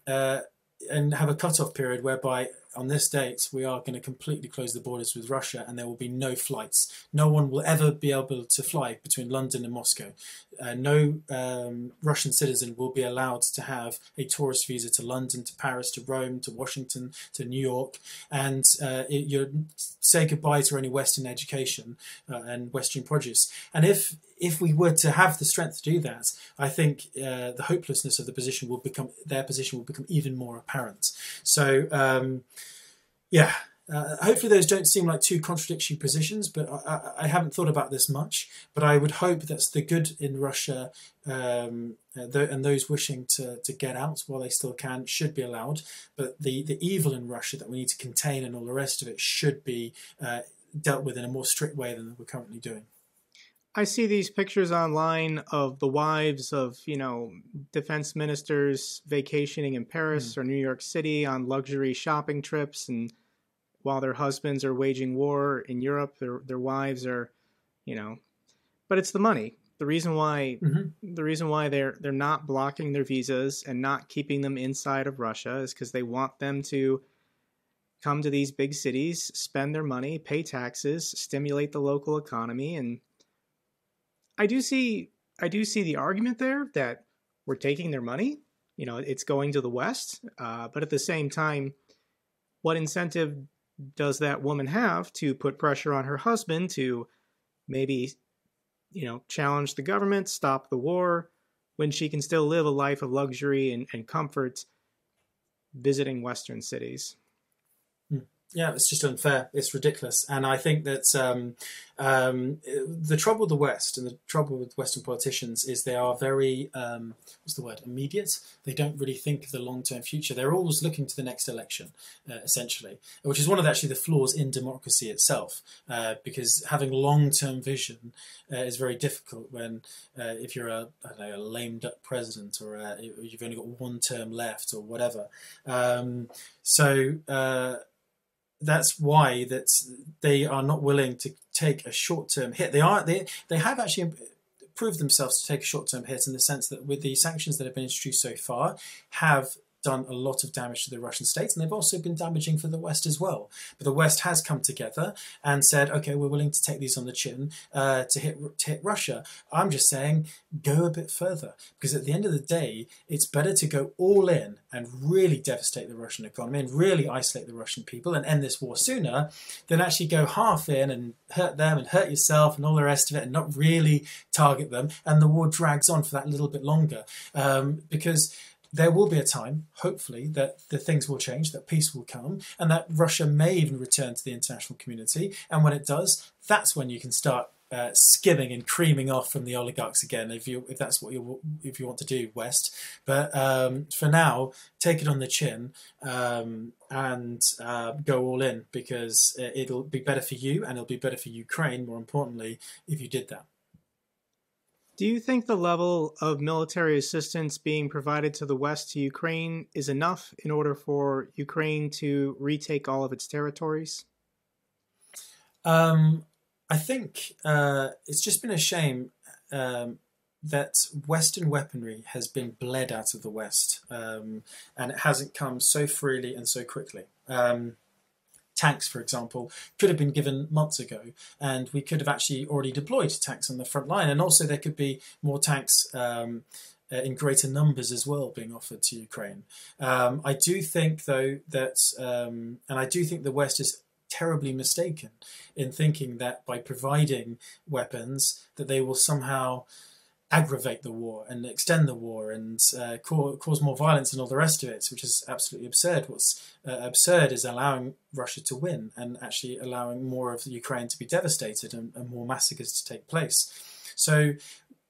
Uh, and have a cut-off period whereby on this date we are going to completely close the borders with Russia and there will be no flights. No one will ever be able to fly between London and Moscow. Uh, no um, Russian citizen will be allowed to have a tourist visa to London, to Paris, to Rome, to Washington, to New York, and uh, it, you say goodbye to any Western education uh, and Western produce. And if if we were to have the strength to do that, I think uh, the hopelessness of the position will become their position will become even more apparent. So, um, yeah, uh, hopefully those don't seem like two contradictory positions, but I, I, haven't thought about this much. But I would hope that the good in Russia um, uh, and those wishing to, to get out while they still can should be allowed. But the, the evil in Russia that we need to contain and all the rest of it should be uh, dealt with in a more strict way than we're currently doing. I see these pictures online of the wives of, you know, defense ministers vacationing in Paris mm. or New York City on luxury shopping trips and while their husbands are waging war in Europe, their their wives are, you know, but it's the money. The reason why mm-hmm. the reason why they're they're not blocking their visas and not keeping them inside of Russia is because they want them to come to these big cities, spend their money, pay taxes, stimulate the local economy and I do see I do see the argument there that we're taking their money. You know, it's going to the West, uh, but at the same time, what incentive does that woman have to put pressure on her husband to maybe, you know, challenge the government, stop the war, when she can still live a life of luxury and, and comfort visiting Western cities? Yeah, it's just unfair. It's ridiculous, and I think that um, um, the trouble with the West and the trouble with Western politicians is they are very um, what's the word immediate. They don't really think of the long term future. They're always looking to the next election, uh, essentially, which is one of the, actually the flaws in democracy itself. Uh, because having long term vision uh, is very difficult when uh, if you're a know a lame duck president or uh, you've only got one term left or whatever. Um, so uh, that's why that they are not willing to take a short-term hit. They are they they have actually proved themselves to take a short-term hit in the sense that with the sanctions that have been introduced so far have done a lot of damage to the Russian state, and they've also been damaging for the West as well. But the West has come together and said, okay, we're willing to take these on the chin uh, to hit to hit Russia. I'm just saying, go a bit further because at the end of the day, it's better to go all in and really devastate the Russian economy and really isolate the Russian people and end this war sooner than actually go half in and hurt them and hurt yourself and all the rest of it and not really target them. And the war drags on for that little bit longer um, because there will be a time, hopefully, that the things will change, that peace will come, and that Russia may even return to the international community. And when it does, that's when you can start uh, skimming and creaming off from the oligarchs again, if you if that's what you if you want to do, West. But um, for now, take it on the chin um, and uh, go all in because it'll be better for you and it'll be better for Ukraine. More importantly, if you did that. Do you think the level of military assistance being provided to the West to Ukraine is enough in order for Ukraine to retake all of its territories? Um, I think uh, it's just been a shame um, that Western weaponry has been bled out of the West um, and it hasn't come so freely and so quickly. Um, tanks, for example, could have been given months ago, and we could have actually already deployed tanks on the front line. And also, there could be more tanks um, uh, in greater numbers as well being offered to Ukraine. Um, I do think, though, that, um, and I do think the West is terribly mistaken in thinking that by providing weapons, that they will somehow aggravate the war and extend the war and uh, cause, cause, more violence and all the rest of it, which is absolutely absurd. What's uh, absurd is allowing Russia to win and actually allowing more of Ukraine to be devastated and, and more massacres to take place. So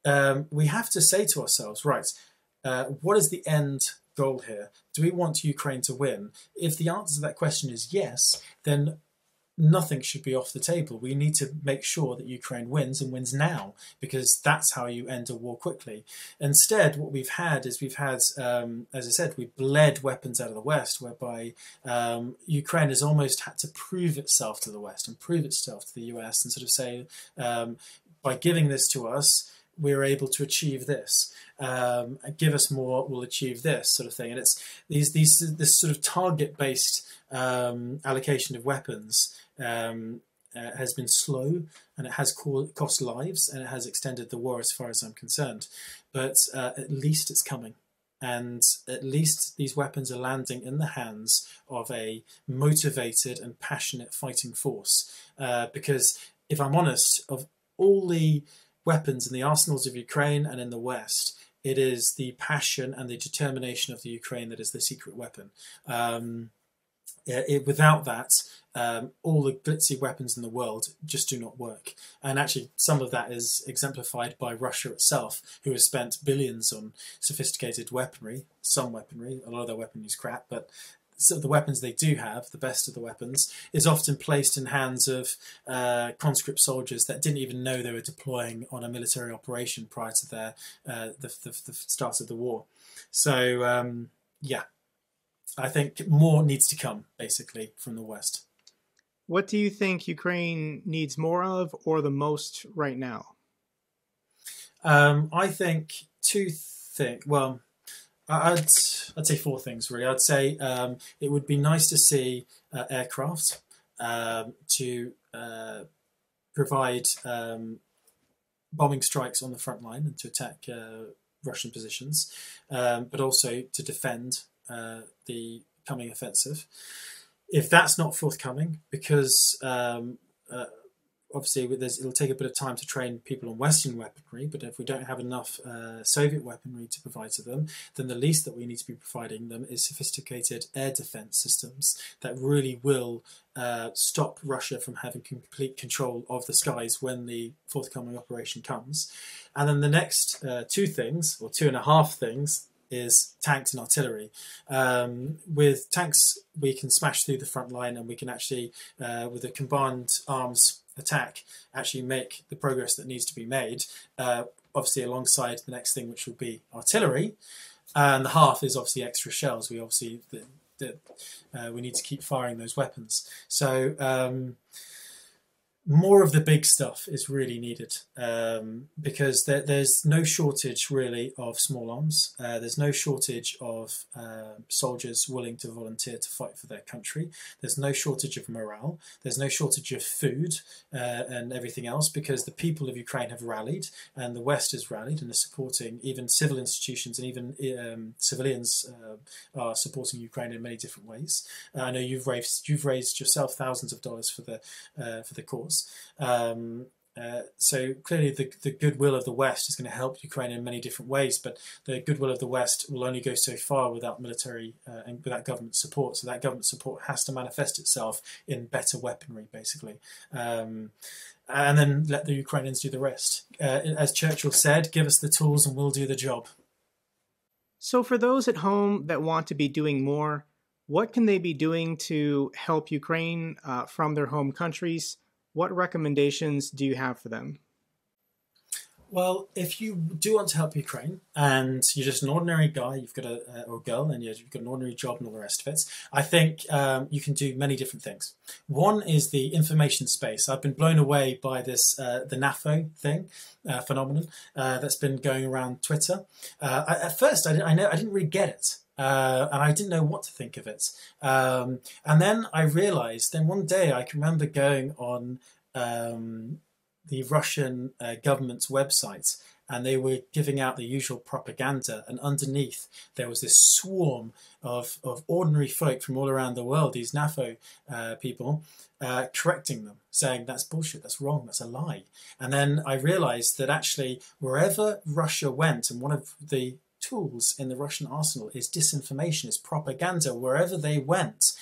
um, we have to say to ourselves, right, uh, what is the end goal here? Do we want Ukraine to win? If the answer to that question is yes, then nothing should be off the table. We need to make sure that Ukraine wins and wins now because that's how you end a war quickly. Instead, what we've had is we've had, um, as I said, we bled weapons out of the West, whereby um, Ukraine has almost had to prove itself to the West and prove itself to the US and sort of say, um, by giving this to us, we're able to achieve this. Um, give us more, we'll achieve this sort of thing. And it's these these this sort of target based um, allocation of weapons um, uh, has been slow and it has cost lives and it has extended the war as far as I'm concerned. But uh, at least it's coming. And at least these weapons are landing in the hands of a motivated and passionate fighting force. Uh, because if I'm honest, of all the weapons in the arsenals of Ukraine and in the West, it is the passion and the determination of the Ukraine that is the secret weapon. Um, it, without that, um, all the glitzy weapons in the world just do not work. And actually, some of that is exemplified by Russia itself, who has spent billions on sophisticated weaponry, some weaponry, a lot of their weaponry is crap, but so the weapons they do have, the best of the weapons, is often placed in hands of uh, conscript soldiers that didn't even know they were deploying on a military operation prior to their uh, the, the, the, start of the war. So um, yeah, I think more needs to come basically from the West. What do you think Ukraine needs more of or the most right now? Um, I think two things. Well, I'd I'd say four things really. I'd say um, it would be nice to see uh, aircraft um, to uh, provide um, bombing strikes on the front line and to attack uh, Russian positions, um, but also to defend uh, the coming offensive if that's not forthcoming, because um, uh, obviously it'll take a bit of time to train people on Western weaponry, but if we don't have enough uh, Soviet weaponry to provide to them, then the least that we need to be providing them is sophisticated air defense systems that really will uh, stop Russia from having complete control of the skies when the forthcoming operation comes. And then the next uh, two things, or two and a half things, is tanks and artillery. Um, with tanks, we can smash through the front line and we can actually, uh, with a combined arms attack, actually make the progress that needs to be made. Uh, obviously, alongside the next thing, which will be artillery. And the half is obviously extra shells. We obviously, the, that uh, we need to keep firing those weapons. So. Um, more of the big stuff is really needed um, because there, there's no shortage really of small arms. Uh, there's no shortage of uh, soldiers willing to volunteer to fight for their country. There's no shortage of morale. There's no shortage of food uh, and everything else because the people of Ukraine have rallied and the West has rallied and is supporting even civil institutions and even um, civilians uh, are supporting Ukraine in many different ways. I know you've raised you've raised yourself thousands of dollars for the uh, for the cause. Um, uh, so clearly, the, the goodwill of the West is going to help Ukraine in many different ways, but the goodwill of the West will only go so far without military uh, and without government support. So that government support has to manifest itself in better weaponry, basically. Um, and then let the Ukrainians do the rest. Uh, as Churchill said, give us the tools and we'll do the job. So, for those at home that want to be doing more, what can they be doing to help Ukraine uh, from their home countries? What recommendations do you have for them? Well, if you do want to help Ukraine and you're just an ordinary guy, you've got a uh, or girl, and you've got an ordinary job and all the rest of it, I think um, you can do many different things. One is the information space. I've been blown away by this uh, the NAFO thing uh, phenomenon uh, that's been going around Twitter. Uh, I, at first, I, I know I didn't really get it. Uh, and I didn't know what to think of it. Um, and then I realized, then one day I can remember going on um, the Russian uh, government's website and they were giving out the usual propaganda. And underneath, there was this swarm of, of ordinary folk from all around the world, these NAFO uh, people, uh, correcting them, saying that's bullshit, that's wrong, that's a lie. And then I realized that actually, wherever Russia went, and one of the tools in the Russian arsenal is disinformation, is propaganda. Wherever they went,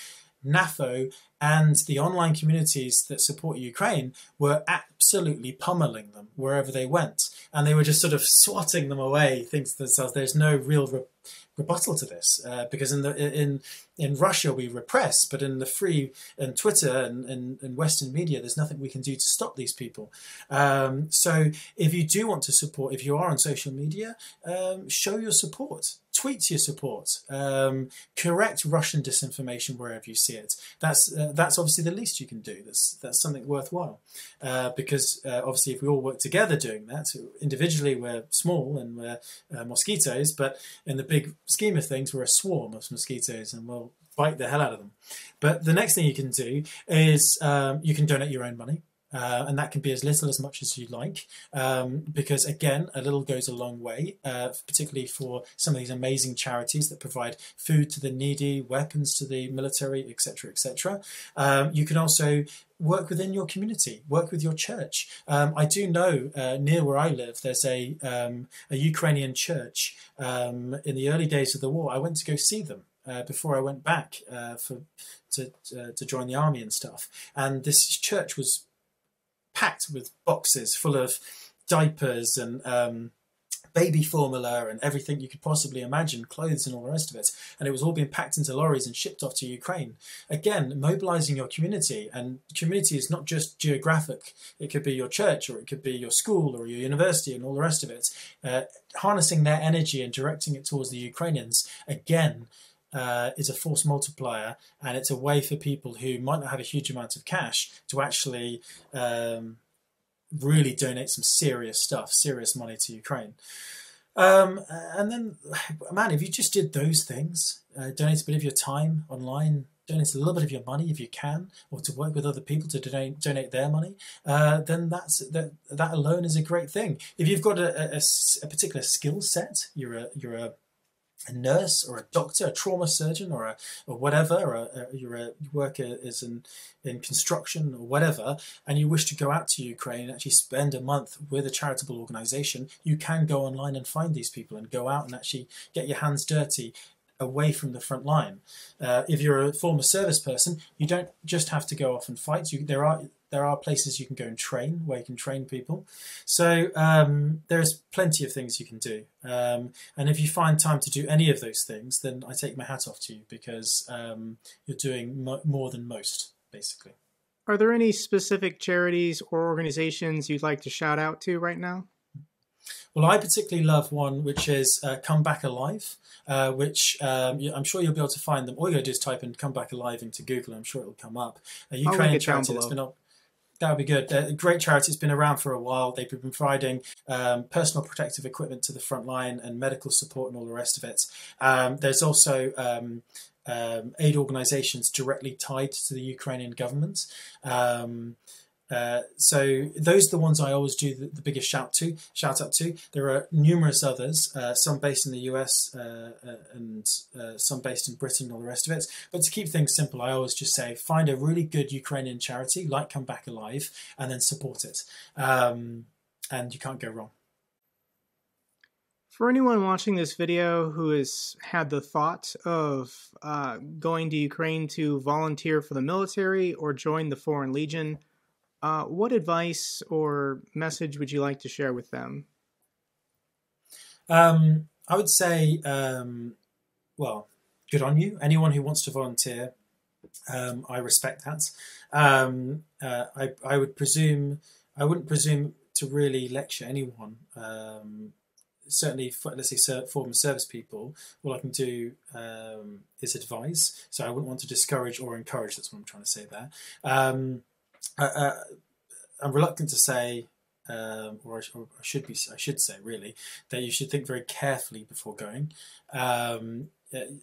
NAFO and the online communities that support Ukraine were absolutely pummeling them wherever they went. And they were just sort of swatting them away, thinking to themselves, there's no real re- rebuttal to this. Uh, because in the in in Russia we repress, but in the free and Twitter and, and, Western media, there's nothing we can do to stop these people. Um, so if you do want to support, if you are on social media, um, show your support tweet your support, um, correct Russian disinformation wherever you see it. That's uh, that's obviously the least you can do. That's that's something worthwhile, uh, because uh, obviously if we all work together doing that, individually we're small and we're uh, mosquitoes, but in the big scheme of things, we're a swarm of mosquitoes, and we'll bite the hell out of them. But the next thing you can do is um, you can donate your own money. Uh, and that can be as little as much as you like, um, because again, a little goes a long way, uh, particularly for some of these amazing charities that provide food to the needy, weapons to the military, etc., etc. Um, you can also work within your community, work with your church. Um, I do know uh, near where I live, there's a um, a Ukrainian church. Um, in the early days of the war, I went to go see them. Uh, before I went back uh, for to uh, to join the army and stuff, and this church was packed with boxes full of diapers and um, baby formula and everything you could possibly imagine, clothes and all the rest of it. And it was all being packed into lorries and shipped off to Ukraine. Again, mobilizing your community. And community is not just geographic, it could be your church or it could be your school or your university and all the rest of it. Uh, harnessing their energy and directing it towards the Ukrainians, again, uh, is a force multiplier, and it's a way for people who might not have a huge amount of cash to actually um, really donate some serious stuff, serious money to Ukraine. Um, and then, man, if you just did those things, uh, donate a bit of your time online, donate a little bit of your money if you can, or to work with other people to donate, donate their money, uh, then that's that. That alone is a great thing. If you've got a, a, a particular skill set, you're a you're a a nurse or a doctor, a trauma surgeon, or a or whatever, or a, a, you're a you work as in in construction or whatever, and you wish to go out to Ukraine and actually spend a month with a charitable organization, you can go online and find these people and go out and actually get your hands dirty away from the front line. Uh, if you're a former service person, you don't just have to go off and fight. You, there are there are places you can go and train where you can train people. So um, there's plenty of things you can do. Um, and if you find time to do any of those things, then I take my hat off to you because um, you're doing mo- more than most, basically. Are there any specific charities or organizations you'd like to shout out to right now? Well, I particularly love one which is uh, Come Back Alive, uh, which um, I'm sure you'll be able to find them. All you got to do is type in Come Back Alive into Google. I'm sure it'll come up. A Ukrainian charity that's been up. That would be good. Great charity. It's been around for a while. They've been providing um, personal protective equipment to the front line and medical support and all the rest of it. Um, there's also um, um aid organisations directly tied to the Ukrainian government. Uh, so those are the ones I always do the, the, biggest shout to shout out to. There are numerous others, uh, some based in the US uh, uh, and uh, some based in Britain and all the rest of it. But to keep things simple, I always just say find a really good Ukrainian charity like Come Back Alive and then support it, um, and you can't go wrong. For anyone watching this video who has had the thought of going to Ukraine to volunteer for the military or join the Foreign Legion uh, what advice or message would you like to share with them? Um, I would say, um, well, good on you. Anyone who wants to volunteer, um, I respect that. Um, uh, I, I would presume, I wouldn't presume to really lecture anyone. Um, certainly, for, let's say former service people, all I can do um, is advise. So I wouldn't want to discourage or encourage. That's what I'm trying to say there. Um, uh, I'm reluctant to say, um, or, I, should be, I should say, really, that you should think very carefully before going, um,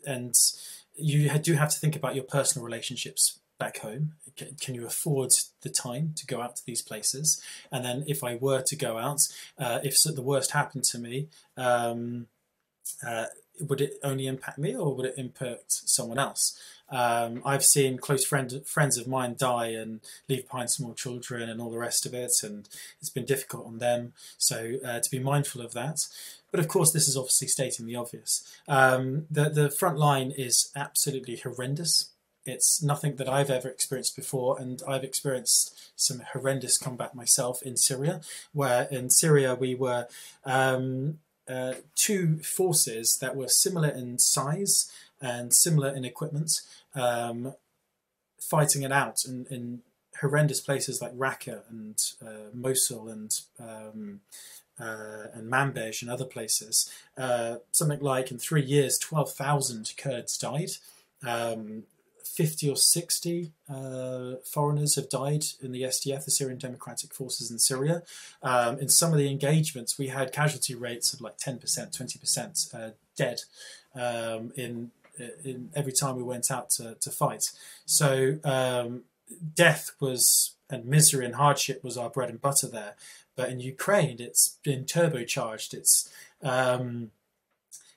and you do have to think about your personal relationships back home. Can, can, you afford the time to go out to these places? And then, if I were to go out, uh, if the worst happened to me, um, uh, would it only impact me or would it impact someone else? Um, I've seen close friend, friends of mine die and leave behind small children and all the rest of it, and it's been difficult on them. So uh, to be mindful of that. But of course, this is obviously stating the obvious. Um, the the front line is absolutely horrendous. It's nothing that I've ever experienced before, and I've experienced some horrendous combat myself in Syria, where in Syria we were um, uh, two forces that were similar in size and similar in equipment, um, fighting it out in, in, horrendous places like Raqqa and uh, Mosul and um, uh, and Manbij and other places. Uh, something like in three years, twelve thousand Kurds died. Um, 50 or 60 uh, foreigners have died in the SDF, the Syrian Democratic Forces in Syria. Um, in some of the engagements, we had casualty rates of like 10%, 20% uh, dead um, in, in every time we went out to, to fight. So um, death was, and misery and hardship was our bread and butter there. But in Ukraine, it's been turbocharged. It's um,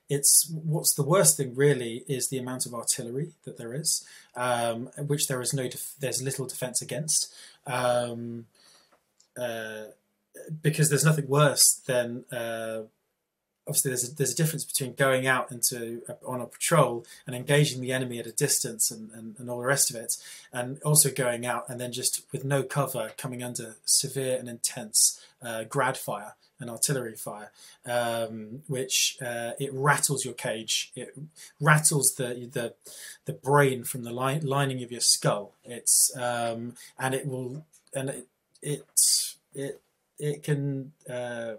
it's what's the worst thing really is the amount of artillery that there is, um, which there is no def- there's little defense against, um, uh, because there's nothing worse than uh, obviously there's a, there's a difference between going out into a, on a patrol and engaging the enemy at a distance and, and, and all the rest of it, and also going out and then just with no cover coming under severe and intense uh, grad fire an artillery fire, um, which uh, it rattles your cage. It rattles the the the brain from the li- lining of your skull. It's um, and it will and it it it, it can uh,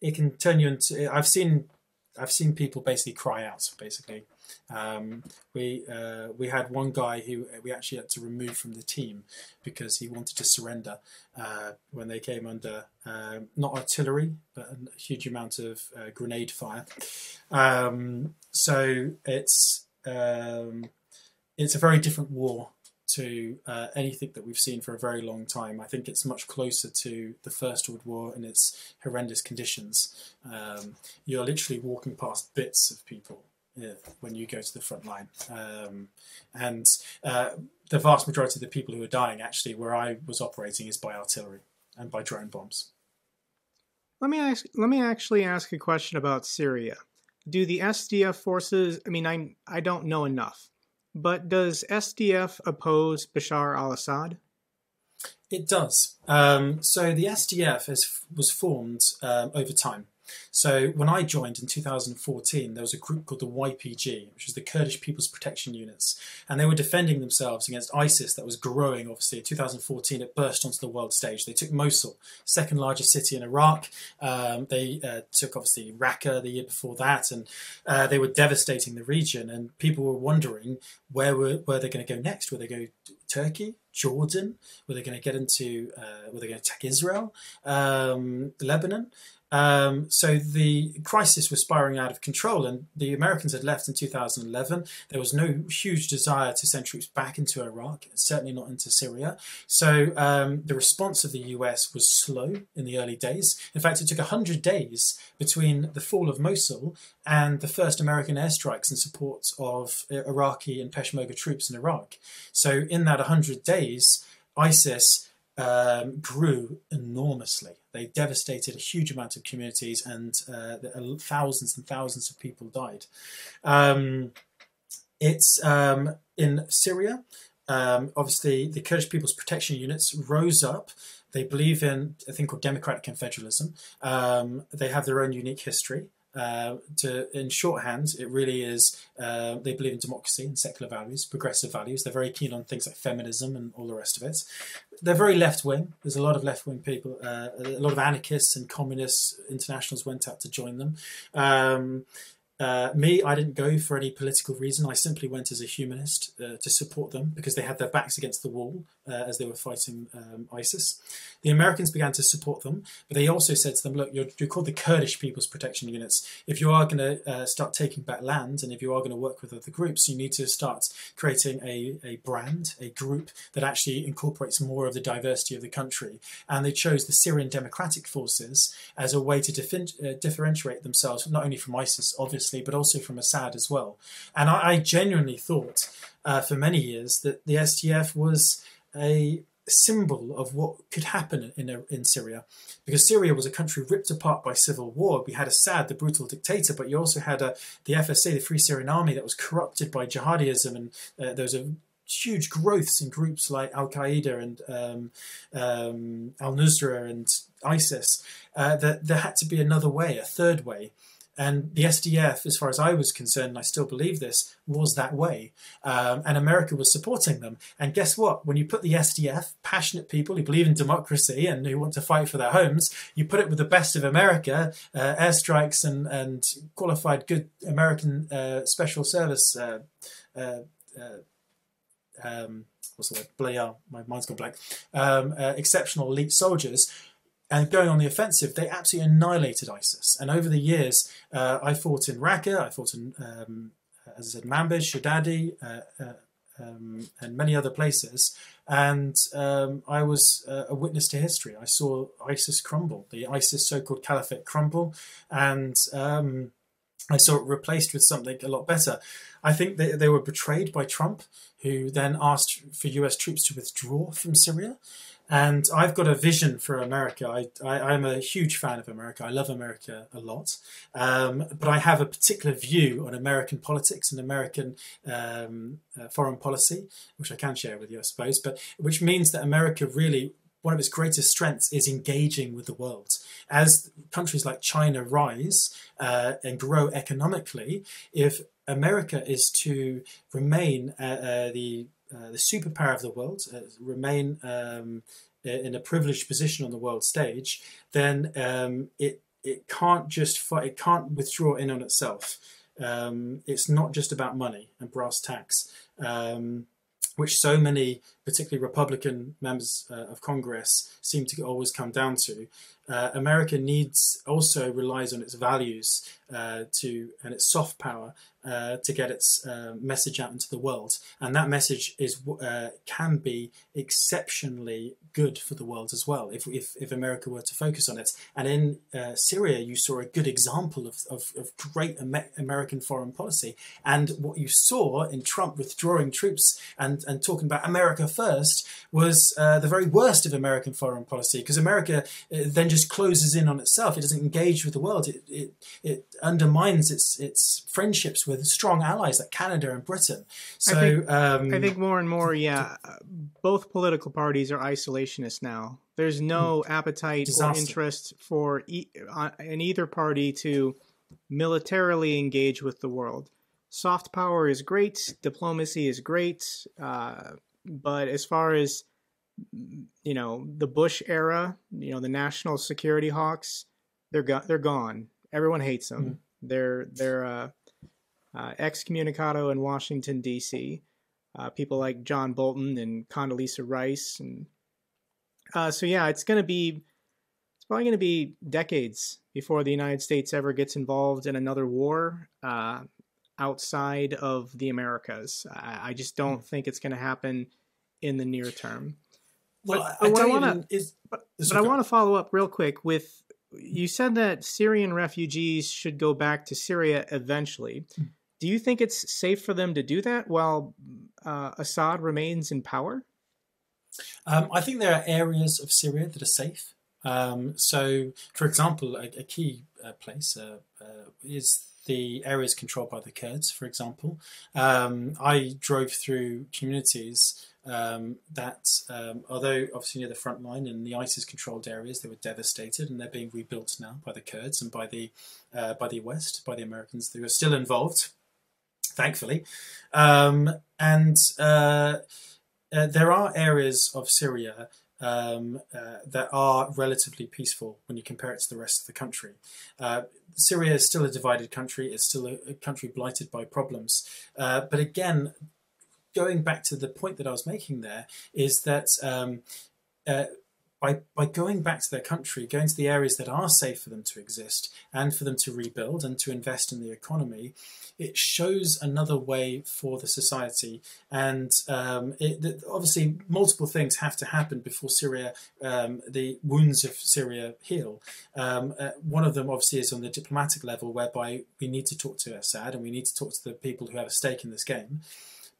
it can turn you into. I've seen I've seen people basically cry out basically um, we uh, we had one guy who we actually had to remove from the team because he wanted to surrender uh, when they came under uh, not artillery but a huge amount of uh, grenade fire. Um, so it's um, it's a very different war to uh, anything that we've seen for a very long time. I think it's much closer to the First World War and its horrendous conditions. Um, you're literally walking past bits of people yeah, when you go to the front line. Um, and uh, the vast majority of the people who are dying, actually, where I was operating, is by artillery and by drone bombs. Let me ask. Let me actually ask a question about Syria. Do the SDF forces? I mean, I I don't know enough, but does SDF oppose Bashar al-Assad? It does. Um, so the SDF has, was formed um, over time. So when I joined in 2014, there was a group called the YPG, which is the Kurdish People's Protection Units, and they were defending themselves against ISIS that was growing. Obviously, in 2014, it burst onto the world stage. They took Mosul, second largest city in Iraq. Um, they uh, took obviously Raqqa the year before that, and uh, they were devastating the region. And people were wondering where were where they're going to go next. Were they go Turkey? Jordan? Were they going to get into? Uh, were they going to attack Israel, um, Lebanon? Um, so the crisis was spiraling out of control, and the Americans had left in 2011. There was no huge desire to send troops back into Iraq, certainly not into Syria. So um, the response of the US was slow in the early days. In fact, it took 100 days between the fall of Mosul and the first American airstrikes in support of Iraqi and Peshmerga troops in Iraq. So in that 100 days, ISIS um, grew enormously. They devastated a huge amount of communities, and uh, thousands and thousands of people died. Um, it's um, in Syria. Um, obviously, the Kurdish People's Protection Units rose up. They believe in a thing called democratic confederalism. Um, they have their own unique history. Uh, to in shorthand, it really is. Uh, they believe in democracy and secular values, progressive values. They're very keen on things like feminism and all the rest of it. They're very left wing. There's a lot of left wing people. Uh, a lot of anarchists and communists internationals went out to join them. Um, uh, me, I didn't go for any political reason. I simply went as a humanist uh, to support them because they had their backs against the wall uh, as they were fighting um, ISIS. The Americans began to support them, but they also said to them, look, you're, you're called the Kurdish People's Protection Units. If you are going to uh, start taking back land and if you are going to work with other groups, you need to start creating a, a brand, a group that actually incorporates more of the diversity of the country. And they chose the Syrian Democratic Forces as a way to uh, differentiate themselves, not only from ISIS, obviously, but also from Assad as well. And I, I genuinely thought uh, for many years that the SDF was a symbol of what could happen in, in Syria. Because Syria was a country ripped apart by civil war. We had Assad, the brutal dictator, but you also had a, the FSA, the Free Syrian Army, that was corrupted by jihadism, and uh, there was a huge growths in groups like Al Qaeda and um, um, Al Nusra and ISIS. Uh, that there had to be another way, a third way. And the SDF, as far as I was concerned, and I still believe this, was that way. Um, and America was supporting them. And guess what? When you put the SDF, passionate people who believe in democracy and who want to fight for their homes, you put it with the best of America, uh, airstrikes and, and qualified good American uh, special service. Uh, uh, uh um, what's the word? Blah, my mind's gone blank. Um, uh, exceptional elite soldiers and going on the offensive, they absolutely annihilated ISIS. And over the years, uh, I fought in Raqqa, I fought in, um, as I said, Manbij, Shadadi, uh, uh, um, and many other places. And um, I was uh, a witness to history. I saw ISIS crumble, the ISIS so-called caliphate crumble, and um, I saw it replaced with something a lot better. I think they, they were betrayed by Trump, who then asked for US troops to withdraw from Syria. And I've got a vision for America. I, I, am a huge fan of America. I love America a lot. Um, but I have a particular view on American politics and American um, uh, foreign policy, which I can share with you, I suppose, but which means that America really one of its greatest strengths is engaging with the world. As countries like China rise uh, and grow economically, if America is to remain uh, uh, the uh, the superpower of the world, uh, remain um, in a privileged position on the world stage, then um, it it can't just fight, it can't withdraw in on itself. Um, it's not just about money and brass tacks, um, which so many, particularly Republican members uh, of Congress, seem to always come down to. Uh, America needs also relies on its values uh, to and its soft power uh, to get its uh, message out into the world, and that message is uh, can be exceptionally good for the world as well if, if, if America were to focus on it. And in Syria, you saw a good example of, of, of great American foreign policy, and what you saw in Trump withdrawing troops and and talking about America first was uh, the very worst of American foreign policy because America then just closes in on itself. It doesn't engage with the world. It it, it undermines its its friendships with strong allies like Canada and Britain. So I think, um, I think more and more, yeah, both political parties are isolationist now. There's no appetite Disaster. or interest for e- uh, in either party to militarily engage with the world. Soft power is great, diplomacy is great, uh, but as far as you know, the Bush era, you know, the national security hawks, they're go- they're gone. Everyone hates them. Mm. They're they're uh, uh, excommunicado in Washington D.C. Uh, people like John Bolton and Condoleezza Rice, and uh, so yeah, it's gonna be it's probably gonna be decades before the United States ever gets involved in another war uh, outside of the Americas. I, I just don't think it's gonna happen in the near term. Well, But- I, I I wanna- is, But, It's but I want to follow up real quick with you said that Syrian refugees should go back to Syria eventually. Hmm. Do you think it's safe for them to do that while uh, Assad remains in power? Um, I think there are areas of Syria that are safe. Um, so, for example, a, a key uh, place uh, uh, is the areas controlled by the Kurds, for example. Um, I drove through communities um, that, um, although obviously near the front line in the ISIS controlled areas, they were devastated and they're being rebuilt now by the Kurds and by the, uh, by the West, by the Americans who are still involved, thankfully. Um, and uh, uh, there are areas of Syria um, uh, that are relatively peaceful when you compare it to the rest of the country. Uh, Syria is still a divided country, it's still a, a country blighted by problems. Uh, but again, going back to the point that I was making there, is that um, uh, by, by going back to their country, going to the areas that are safe for them to exist and for them to rebuild and to invest in the economy, it shows another way for the society. And um, it, obviously, multiple things have to happen before Syria, um, the wounds of Syria heal. Um, uh, one of them, obviously, is on the diplomatic level, whereby we need to talk to Assad and we need to talk to the people who have a stake in this game.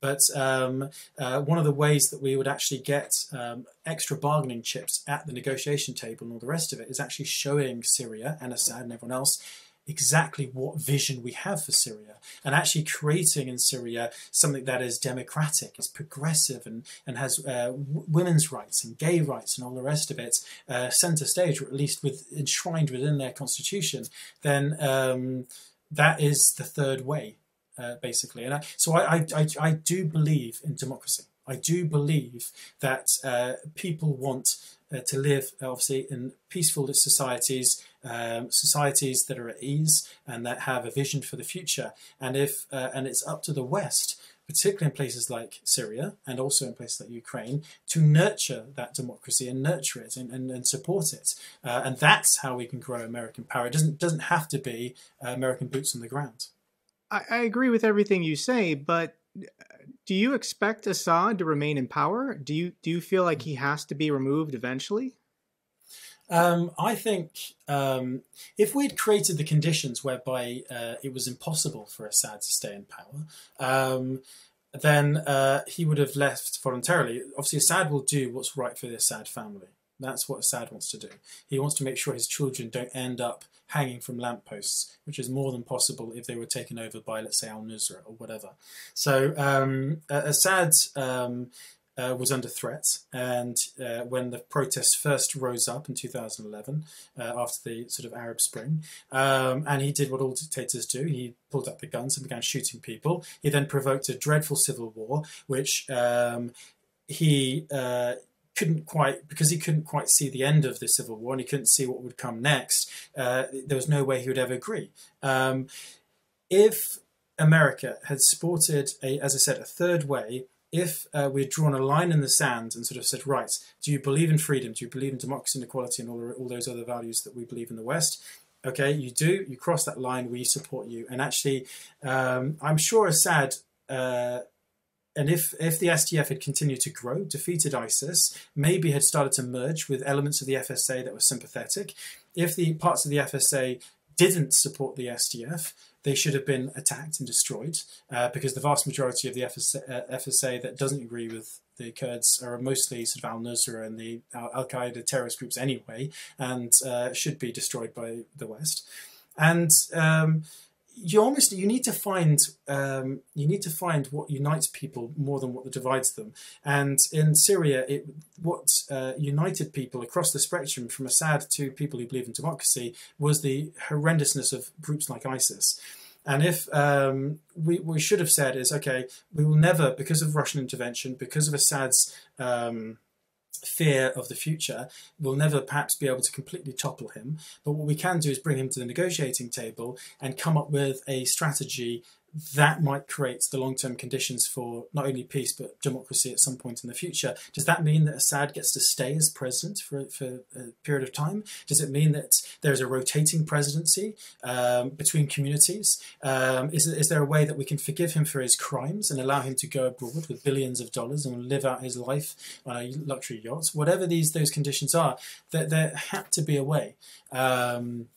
But um, uh, one of the ways that we would actually get um, extra bargaining chips at the negotiation table and all the rest of it is actually showing Syria and Assad and everyone else exactly what vision we have for Syria. And actually creating in Syria something that is democratic, is progressive, and, and has uh, women's rights and gay rights and all the rest of it uh, centre stage, or at least with enshrined within their constitution, then um, that is the third way uh, basically. And I, so I, I, I, do believe in democracy. I do believe that uh, people want uh, to live, obviously, in peaceful societies, um, societies that are at ease and that have a vision for the future. And if uh, and it's up to the West, particularly in places like Syria and also in places like Ukraine, to nurture that democracy and nurture it and, and, and support it. Uh, and that's how we can grow American power. It doesn't doesn't have to be uh, American boots on the ground. I, I agree with everything you say, but uh, do you expect Assad to remain in power? Do you do you feel like he has to be removed eventually? Um, I think um, if we'd created the conditions whereby uh, it was impossible for Assad to stay in power, um, then uh, he would have left voluntarily. Obviously, Assad will do what's right for the Assad family. That's what Assad wants to do. He wants to make sure his children don't end up hanging from lampposts, which is more than possible if they were taken over by, let's say, Al Nusra or whatever. So um, Assad um, uh, was under threat, and uh, when the protests first rose up in 2011, uh, after the sort of Arab Spring, um, and he did what all dictators do. He pulled out the guns and began shooting people. He then provoked a dreadful civil war, which um, he uh, couldn't quite because he couldn't quite see the end of the civil war and he couldn't see what would come next. Uh, there was no way he would ever agree. Um, if America had sported a, as I said, a third way. If uh, we had drawn a line in the sand and sort of said, right, do you believe in freedom? Do you believe in democracy and equality and all, all those other values that we believe in the West? Okay, you do. You cross that line. We support you. And actually, um, I'm sure Assad uh, and if if the SDF had continued to grow, defeated ISIS, maybe had started to merge with elements of the FSA that were sympathetic, if the parts of the FSA didn't support the SDF, they should have been attacked and destroyed uh, because the vast majority of the FSA, uh, FSA that doesn't agree with the Kurds are mostly sort of al Nusra and the Al Qaeda terrorist groups anyway, and uh, should be destroyed by the West. And um, you almost you need to find um, you need to find what unites people more than what divides them. And in Syria, it, what uh, united people across the spectrum, from Assad to people who believe in democracy, was the horrendousness of groups like ISIS. And if um, we, we should have said is okay, we will never, because of Russian intervention, because of Assad's um, fear of the future, we'll never perhaps be able to completely topple him. But what we can do is bring him to the negotiating table and come up with a strategy that might create the long-term conditions for not only peace but democracy at some point in the future. Does that mean that Assad gets to stay as president for, for a period of time? Does it mean that there's a rotating presidency um, between communities? Um, is, is there a way that we can forgive him for his crimes and allow him to go abroad with billions of dollars and live out his life on luxury yacht? Whatever these those conditions are, there, there had to be a way. Um,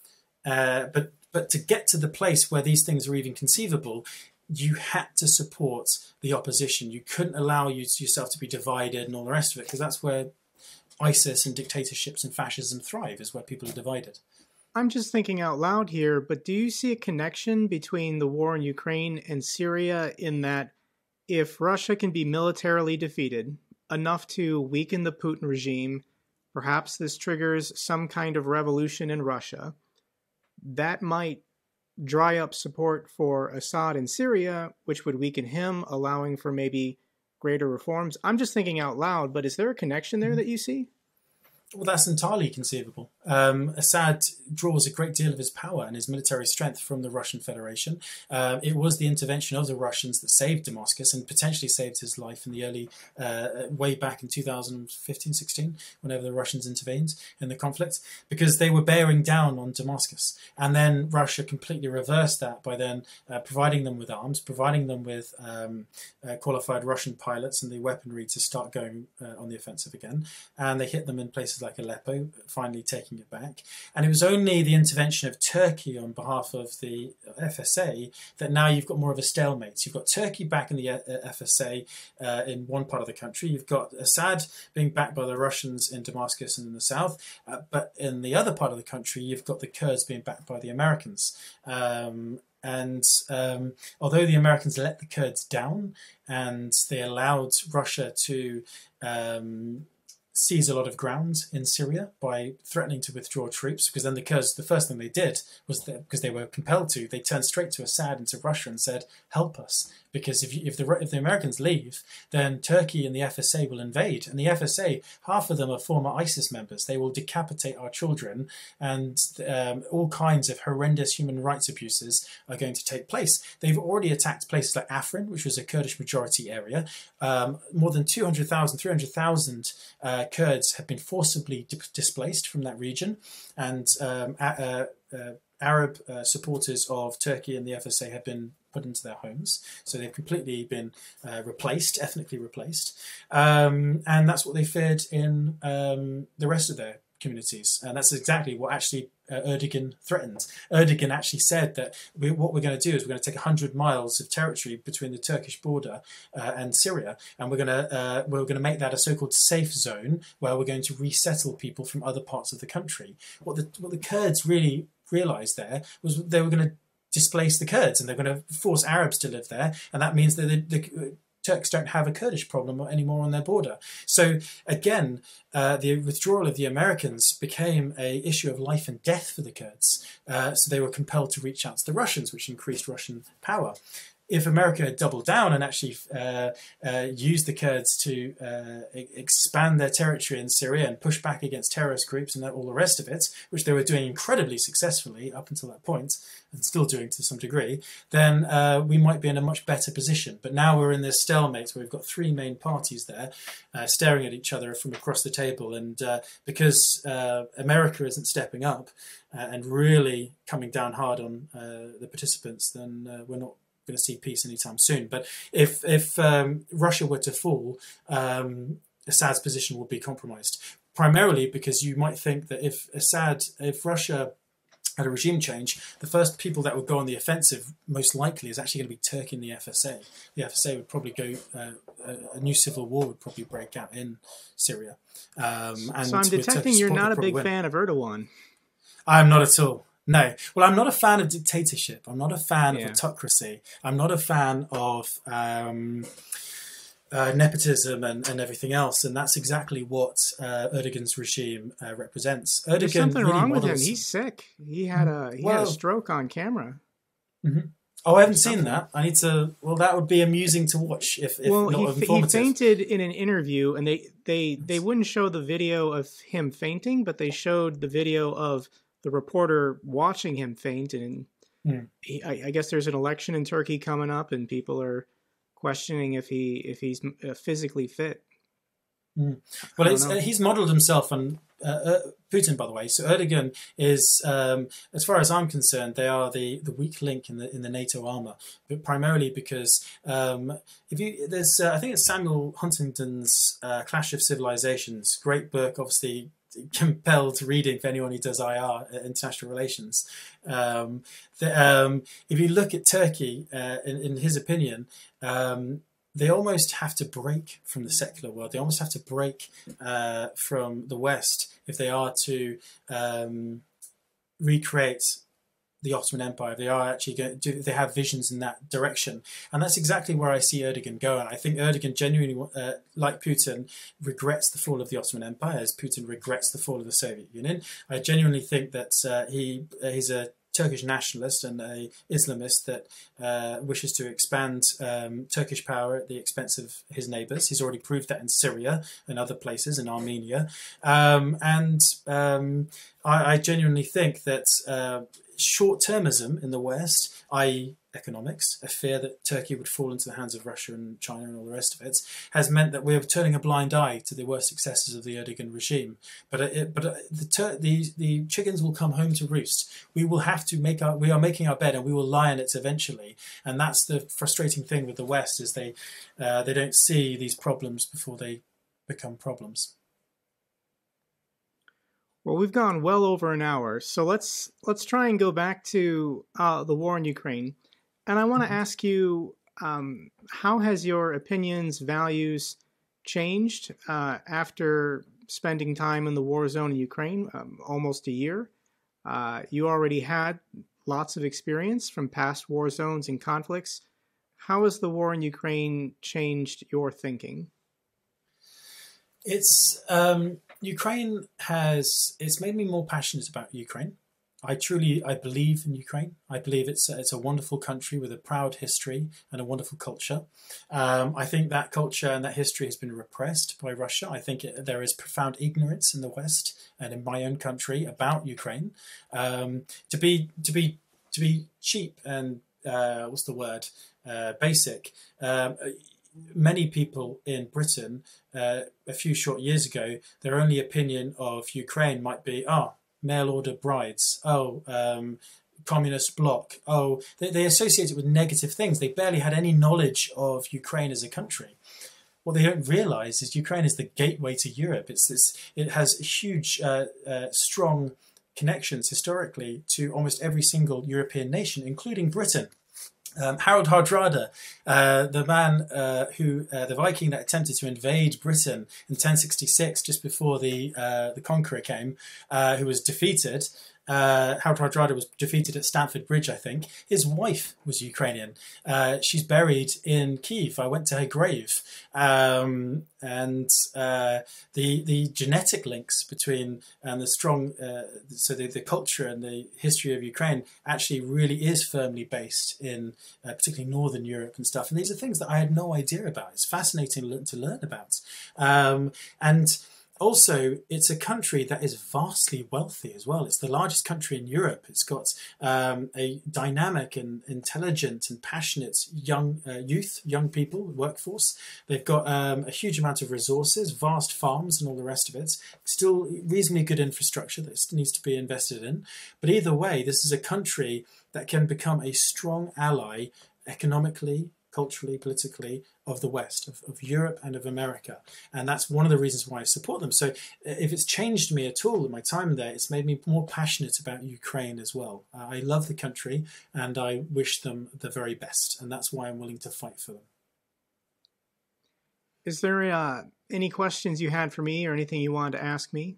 uh, but but to get to the place where these things are even conceivable, you had to support the opposition. You couldn't allow you yourself to be divided and all the rest of it, because that's where ISIS and dictatorships and fascism thrive, is where people are divided. I'm just thinking out loud here, but do you see a connection between the war in Ukraine and Syria in that if Russia can be militarily defeated, enough to weaken the Putin regime, perhaps this triggers some kind of revolution in Russia? That might dry up support for Assad in Syria, which would weaken him, allowing for maybe greater reforms. I'm just thinking out loud, but is there a connection there mm-hmm. that you see? Well, that's entirely conceivable. Um, Assad draws a great deal of his power and his military strength from the Russian Federation. Uh, it was the intervention of the Russians that saved Damascus and potentially saved his life in the early, uh, way back in 2015 16, whenever the Russians intervened in the conflict, because they were bearing down on Damascus. And then Russia completely reversed that by then uh, providing them with arms, providing them with um, uh, qualified Russian pilots and the weaponry to start going uh, on the offensive again. And they hit them in places like Aleppo, finally taking it back. And it was only the intervention of Turkey on behalf of the FSA that now you've got more of a stalemate. You've got Turkey back in the uh, FSA uh, in one part of the country. You've got Assad being backed by the Russians in Damascus and in the south. Uh, but in the other part of the country, you've got the Kurds being backed by the Americans. Um, and um, although the Americans let the Kurds down and they allowed Russia to um, seize a lot of ground in Syria by threatening to withdraw troops, because then the Kurds, the first thing they did was that because they were compelled to, they turned straight to Assad and to Russia and said, "Help us." because if, you, if the if the Americans leave, then Turkey and the FSA will invade, and the FSA, half of them are former ISIS members. They will decapitate our children, and um, all kinds of horrendous human rights abuses are going to take place. They've already attacked places like Afrin, which was a Kurdish majority area. Um, more than 200,000, 300,000 uh, Kurds have been forcibly di- displaced from that region, and um, uh, uh, Arab uh, supporters of Turkey and the FSA have been put into their homes. So they've completely been uh, replaced, ethnically replaced. Um, and that's what they feared in um, the rest of their communities. And that's exactly what actually uh, Erdogan threatened. Erdogan actually said that we, what we're going to do is we're going to take 100 miles of territory between the Turkish border uh, and Syria, and we're going to uh, we're going to make that a so-called safe zone where we're going to resettle people from other parts of the country. What the what the Kurds really realized there was they were going to displace the Kurds and they're going to force Arabs to live there, and that means that the, the Turks don't have a Kurdish problem anymore on their border. So again, uh, the withdrawal of the Americans became a issue of life and death for the Kurds. Uh, so they were compelled to reach out to the Russians, which increased Russian power if America had doubled down and actually uh, uh, used the Kurds to uh, expand their territory in Syria and push back against terrorist groups and all the rest of it, which they were doing incredibly successfully up until that point, and still doing to some degree, then uh, we might be in a much better position. But now we're in this stalemate where we've got three main parties there uh, staring at each other from across the table, and uh, because America isn't stepping up and really coming down hard on the participants, then we're not going to see peace anytime soon. But if if um, Russia were to fall, um, Assad's position would be compromised. Primarily because you might think that if Assad, if Russia had a regime change, the first people that would go on the offensive, most likely, is actually going to be Turkey and the FSA. The FSA would probably go, uh, a, a, new civil war would probably break out in Syria. Um, and so I'm detecting you're not a big win. fan of Erdogan. I'm not at all. No. Well, I'm not a fan of dictatorship. I'm not a fan Yeah. of autocracy. I'm not a fan of um, uh, nepotism and, and everything else. And that's exactly what uh, Erdogan's regime uh, represents. Erdogan There's something really wrong with him. He's sick. He had a he had a stroke on camera. Oh, I haven't seen that. I need to. Well, that would be amusing to watch if, if well, not he, he fainted in an interview, and they they they wouldn't show the video of him fainting, but they showed the video of the reporter watching him faint. And Hmm. he, I, I guess there's an election in Turkey coming up, and people are questioning if he if he's uh, physically fit. Well, don't it's, know. he's modelled himself on uh, uh, Putin, by the way. So Erdogan is, um, as far as I'm concerned, they are the, the weak link in the in the NATO armour, but primarily because um, if you there's uh, I think it's Samuel Huntington's uh, Clash of Civilizations, great book, obviously compelled reading for anyone who does IR uh, international relations. Um, the, um, if you look at Turkey, uh, in, in his opinion. Um, they almost have to break from the secular world. They almost have to break uh, from the West if they are to um, recreate the Ottoman Empire. They are actually going they have visions in that direction, and that's exactly where I see Erdogan going. I think Erdogan genuinely, uh, like Putin, regrets the fall of the Ottoman Empire as Putin regrets the fall of the Soviet Union. I genuinely think that uh, he uh, he's a Turkish nationalist and a Islamist that uh, wishes to expand um, Turkish power at the expense of his neighbours. He's already proved that in Syria and other places, in Armenia. Um, and um, I, I genuinely think that uh, short termism in the West, i.e., economics, a fear that Turkey would fall into the hands of Russia and China and all the rest of it, has meant that we're turning a blind eye to the worst successes of the Erdogan regime. But it, but uh, the, tur- the the chickens will come home to roost. We will have to make our we are making our bed and we will lie in it eventually. And that's the frustrating thing with the West is they uh, they don't see these problems before they become problems. Well, we've gone well over an hour, so let's let's try and go back to uh, the war in Ukraine. And I want to Mhm. ask you, um, how has your opinions, values changed uh, after spending time in the war zone in Ukraine, um, almost a year? Uh, you already had lots of experience from past war zones and conflicts. How has the war in Ukraine changed your thinking? It's um, Ukraine has it's made me more passionate about Ukraine. I truly I believe in Ukraine. I believe it's a, it's a wonderful country with a proud history and a wonderful culture. Um, I think that culture and that history has been repressed by Russia. I think it, there is profound ignorance in the West and in my own country about Ukraine. Um, to be to be to be cheap and uh, what's the word uh, basic. Um, many people in Britain uh, a few short years ago, their only opinion of Ukraine might be, oh, mail order brides, oh, um, communist bloc, oh, they, they associate it with negative things. They barely had any knowledge of Ukraine as a country. What they don't realize is Ukraine is the gateway to Europe. It's this, it has huge, uh, uh, strong connections historically to almost every single European nation, including Britain. Um, Harold Hardrada, uh, the man uh, who, uh, the Viking that attempted to invade Britain in 1066, just before the uh, the conqueror came, uh, who was defeated. Uh, Harold Hardrada was defeated at Stamford Bridge, I think. His wife was Ukrainian. Uh, she's buried in Kiev. I went to her grave, um, and uh, the the genetic links between and the strong, uh, so the, the culture and the history of Ukraine actually really is firmly based in uh, particularly Northern Europe and stuff. And these are things that I had no idea about. It's fascinating to learn about. Um, and also, it's a country that is vastly wealthy as well. It's the largest country in Europe. It's got um, a dynamic and intelligent and passionate young uh, youth, young people, workforce. They've got um, a huge amount of resources, vast farms, and all the rest of it. Still, reasonably good infrastructure that needs to be invested in. But either way, this is a country that can become a strong ally economically, culturally, politically of the West, of, of Europe and of America. And that's one of the reasons why I support them. So if it's changed me at all in my time there, it's made me more passionate about Ukraine as well. Uh, I love the country and I wish them the very best. And that's why I'm willing to fight for them. Is there uh, any questions you had for me or anything you wanted to ask me?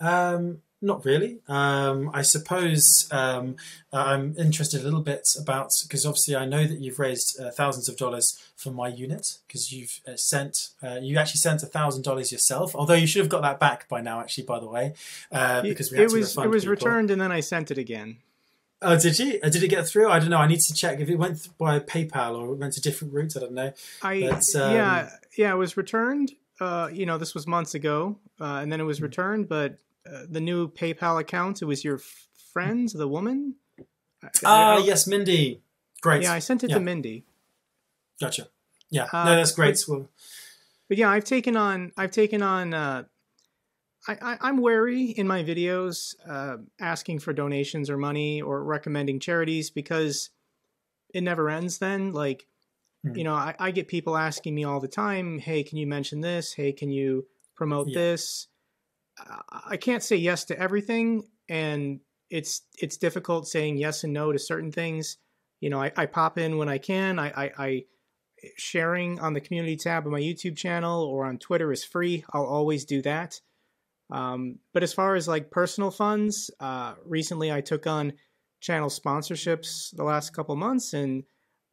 Um, not really. Um, I suppose um, I'm interested a little bit about because obviously I know that you've raised uh, thousands of dollars for my unit because you've uh, sent uh, you actually sent a thousand dollars yourself. Although you should have got that back by now, actually. By the way, uh, because we had it was it was people. returned and then I sent it again. Oh, did you? Uh, did it get through? I don't know. I need to check if it went by PayPal or it went to different routes. I don't know. I but, um, yeah yeah it was returned. Uh, you know, this was months ago, uh, and then it was hmm. returned. But uh, the new PayPal account, it was your friend, the woman. Ah, uh, yes, Mindy. Great. Yeah, I sent it yeah. to Mindy. Gotcha. Yeah, no, that's great. But, but, yeah, I've taken on I've taken on I, am wary in my videos uh, asking for donations or money or recommending charities because it never ends then. Like, mm. you know, I, I, get people asking me all the time, hey, can you mention this? Hey, can you promote yeah. this? I can't say yes to everything. And it's it's difficult saying yes and no to certain things. You know, I, I pop in when I can. I, I, I sharing on the community tab of my YouTube channel or on Twitter is free. I'll always do that. Um, but as far as like personal funds, uh, recently I took on channel sponsorships the last couple months, and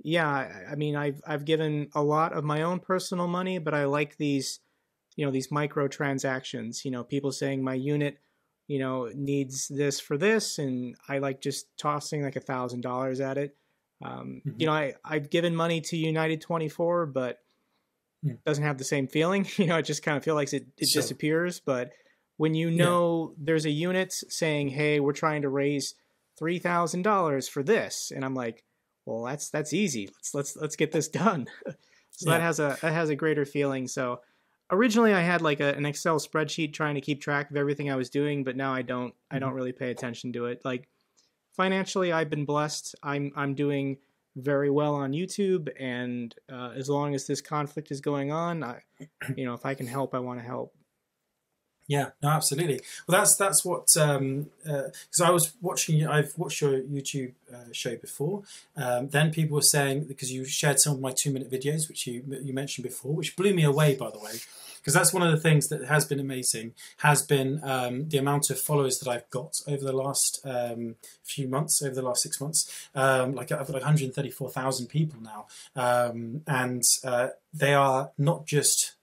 yeah, I, mean I've I've given a lot of my own personal money, but I like these, you know, these micro transactions. You know, people saying my unit, you know, needs this for this, and I like just tossing like a thousand dollars at it. Um, mm-hmm. You know, I I've given money to United Twenty Four, but mm. doesn't have the same feeling. You know, it just kind of feels like it, it sure. disappears, but when you know yeah. there's a unit saying, "Hey, we're trying to raise three thousand dollars for this," and I'm like, "Well, that's that's easy. Let's let's let's get this done." so yeah. that has a that has a greater feeling. So originally, I had like a, an Excel spreadsheet trying to keep track of everything I was doing, but now I don't. Mm-hmm. I don't really pay attention to it. Like financially, I've been blessed. I'm I'm doing very well on YouTube, and uh, as long as this conflict is going on, I, you know, if I can help, I want to help. Yeah, no, absolutely. Well, that's that's what because um, uh, I was watching. I've watched your YouTube uh, show before. Um, then people were saying because you shared some of my two minute videos, which you you mentioned before, which blew me away, by the way. Because that's one of the things that has been amazing. Has been um, the amount of followers that I've got over the last um, few months, over the last six months. Um, like I've got like 134,000 people now, um, and uh, they are not just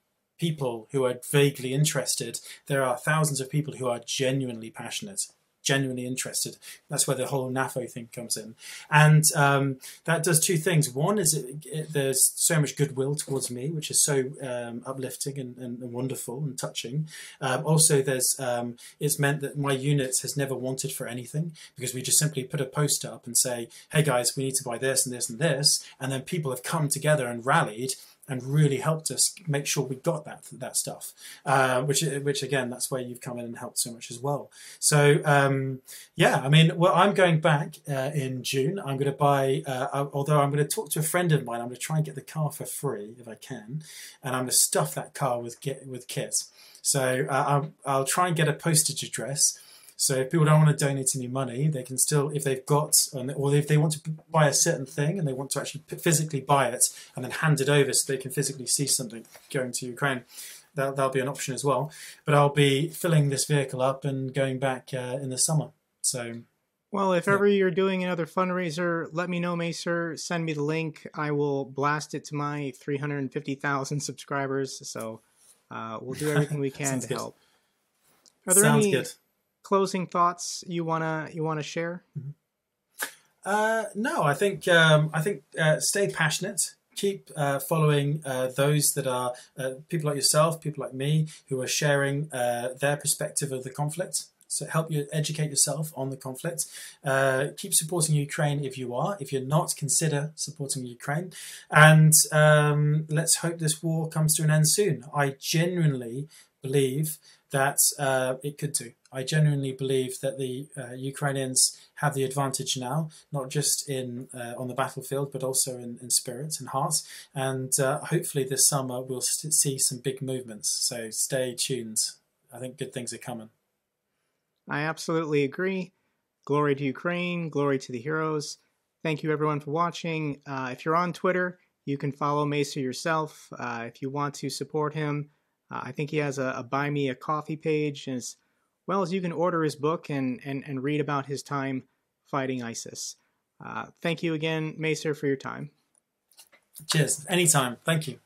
people who are vaguely interested. There are thousands of people who are genuinely passionate, genuinely interested. That's where the whole NAFO thing comes in. And um, that does two things. One is it, it, there's so much goodwill towards me, which is so um, uplifting and, and, and, wonderful and touching. Um, also, there's um, it's meant that my unit has never wanted for anything because we just simply put a post up and say, hey guys, we need to buy this and this and this. And then people have come together and rallied and really helped us make sure we got that that stuff. Uh, which which again, that's where you've come in and helped so much as well. So um, yeah, I mean, well, I'm going back uh, in June. I'm going to buy. Uh, although I'm going to talk to a friend of mine, I'm going to try and get the car for free if I can, and I'm going to stuff that car with get with kit. So uh, I'll, I'll try and get a postage address so if people don't want to donate any money, they can still, if they've got, or if they want to buy a certain thing and they want to actually physically buy it and then hand it over so they can physically see something going to Ukraine, that, that'll be an option as well. But I'll be filling this vehicle up and going back uh, in the summer. So. Well, if yeah. ever you're doing another fundraiser, let me know, Macer. Send me the link. I will blast it to my 350,000 subscribers. So uh, we'll do everything we can to good. help. Are there Sounds any, good closing thoughts you wanna you wanna share? Mm-hmm. Uh, no, I think um, I think uh, stay passionate. Keep uh, following uh, those that are uh, people like yourself, people like me, who are sharing uh, their perspective of the conflict. So help you educate yourself on the conflict. keep supporting Ukraine if you are. If you're not, consider supporting Ukraine. And um, let's hope this war comes to an end soon. I genuinely believe that it could do. I genuinely believe that the uh, Ukrainians have the advantage now, not just in uh, on the battlefield, but also in, in spirit and hearts. And uh, hopefully, this summer we'll see some big movements. So stay tuned. I think good things are coming. I absolutely agree. Glory to Ukraine. Glory to the heroes. Thank you, everyone, for watching. Uh, if you're on Twitter, you can follow Macer yourself. Uh, if you want to support him, uh, I think he has a, a, buy me a coffee page, and it's well as you can order his book and, and, and read about his time fighting ISIS. Uh, thank you again, Macer, for your time. Cheers. Anytime. Thank you.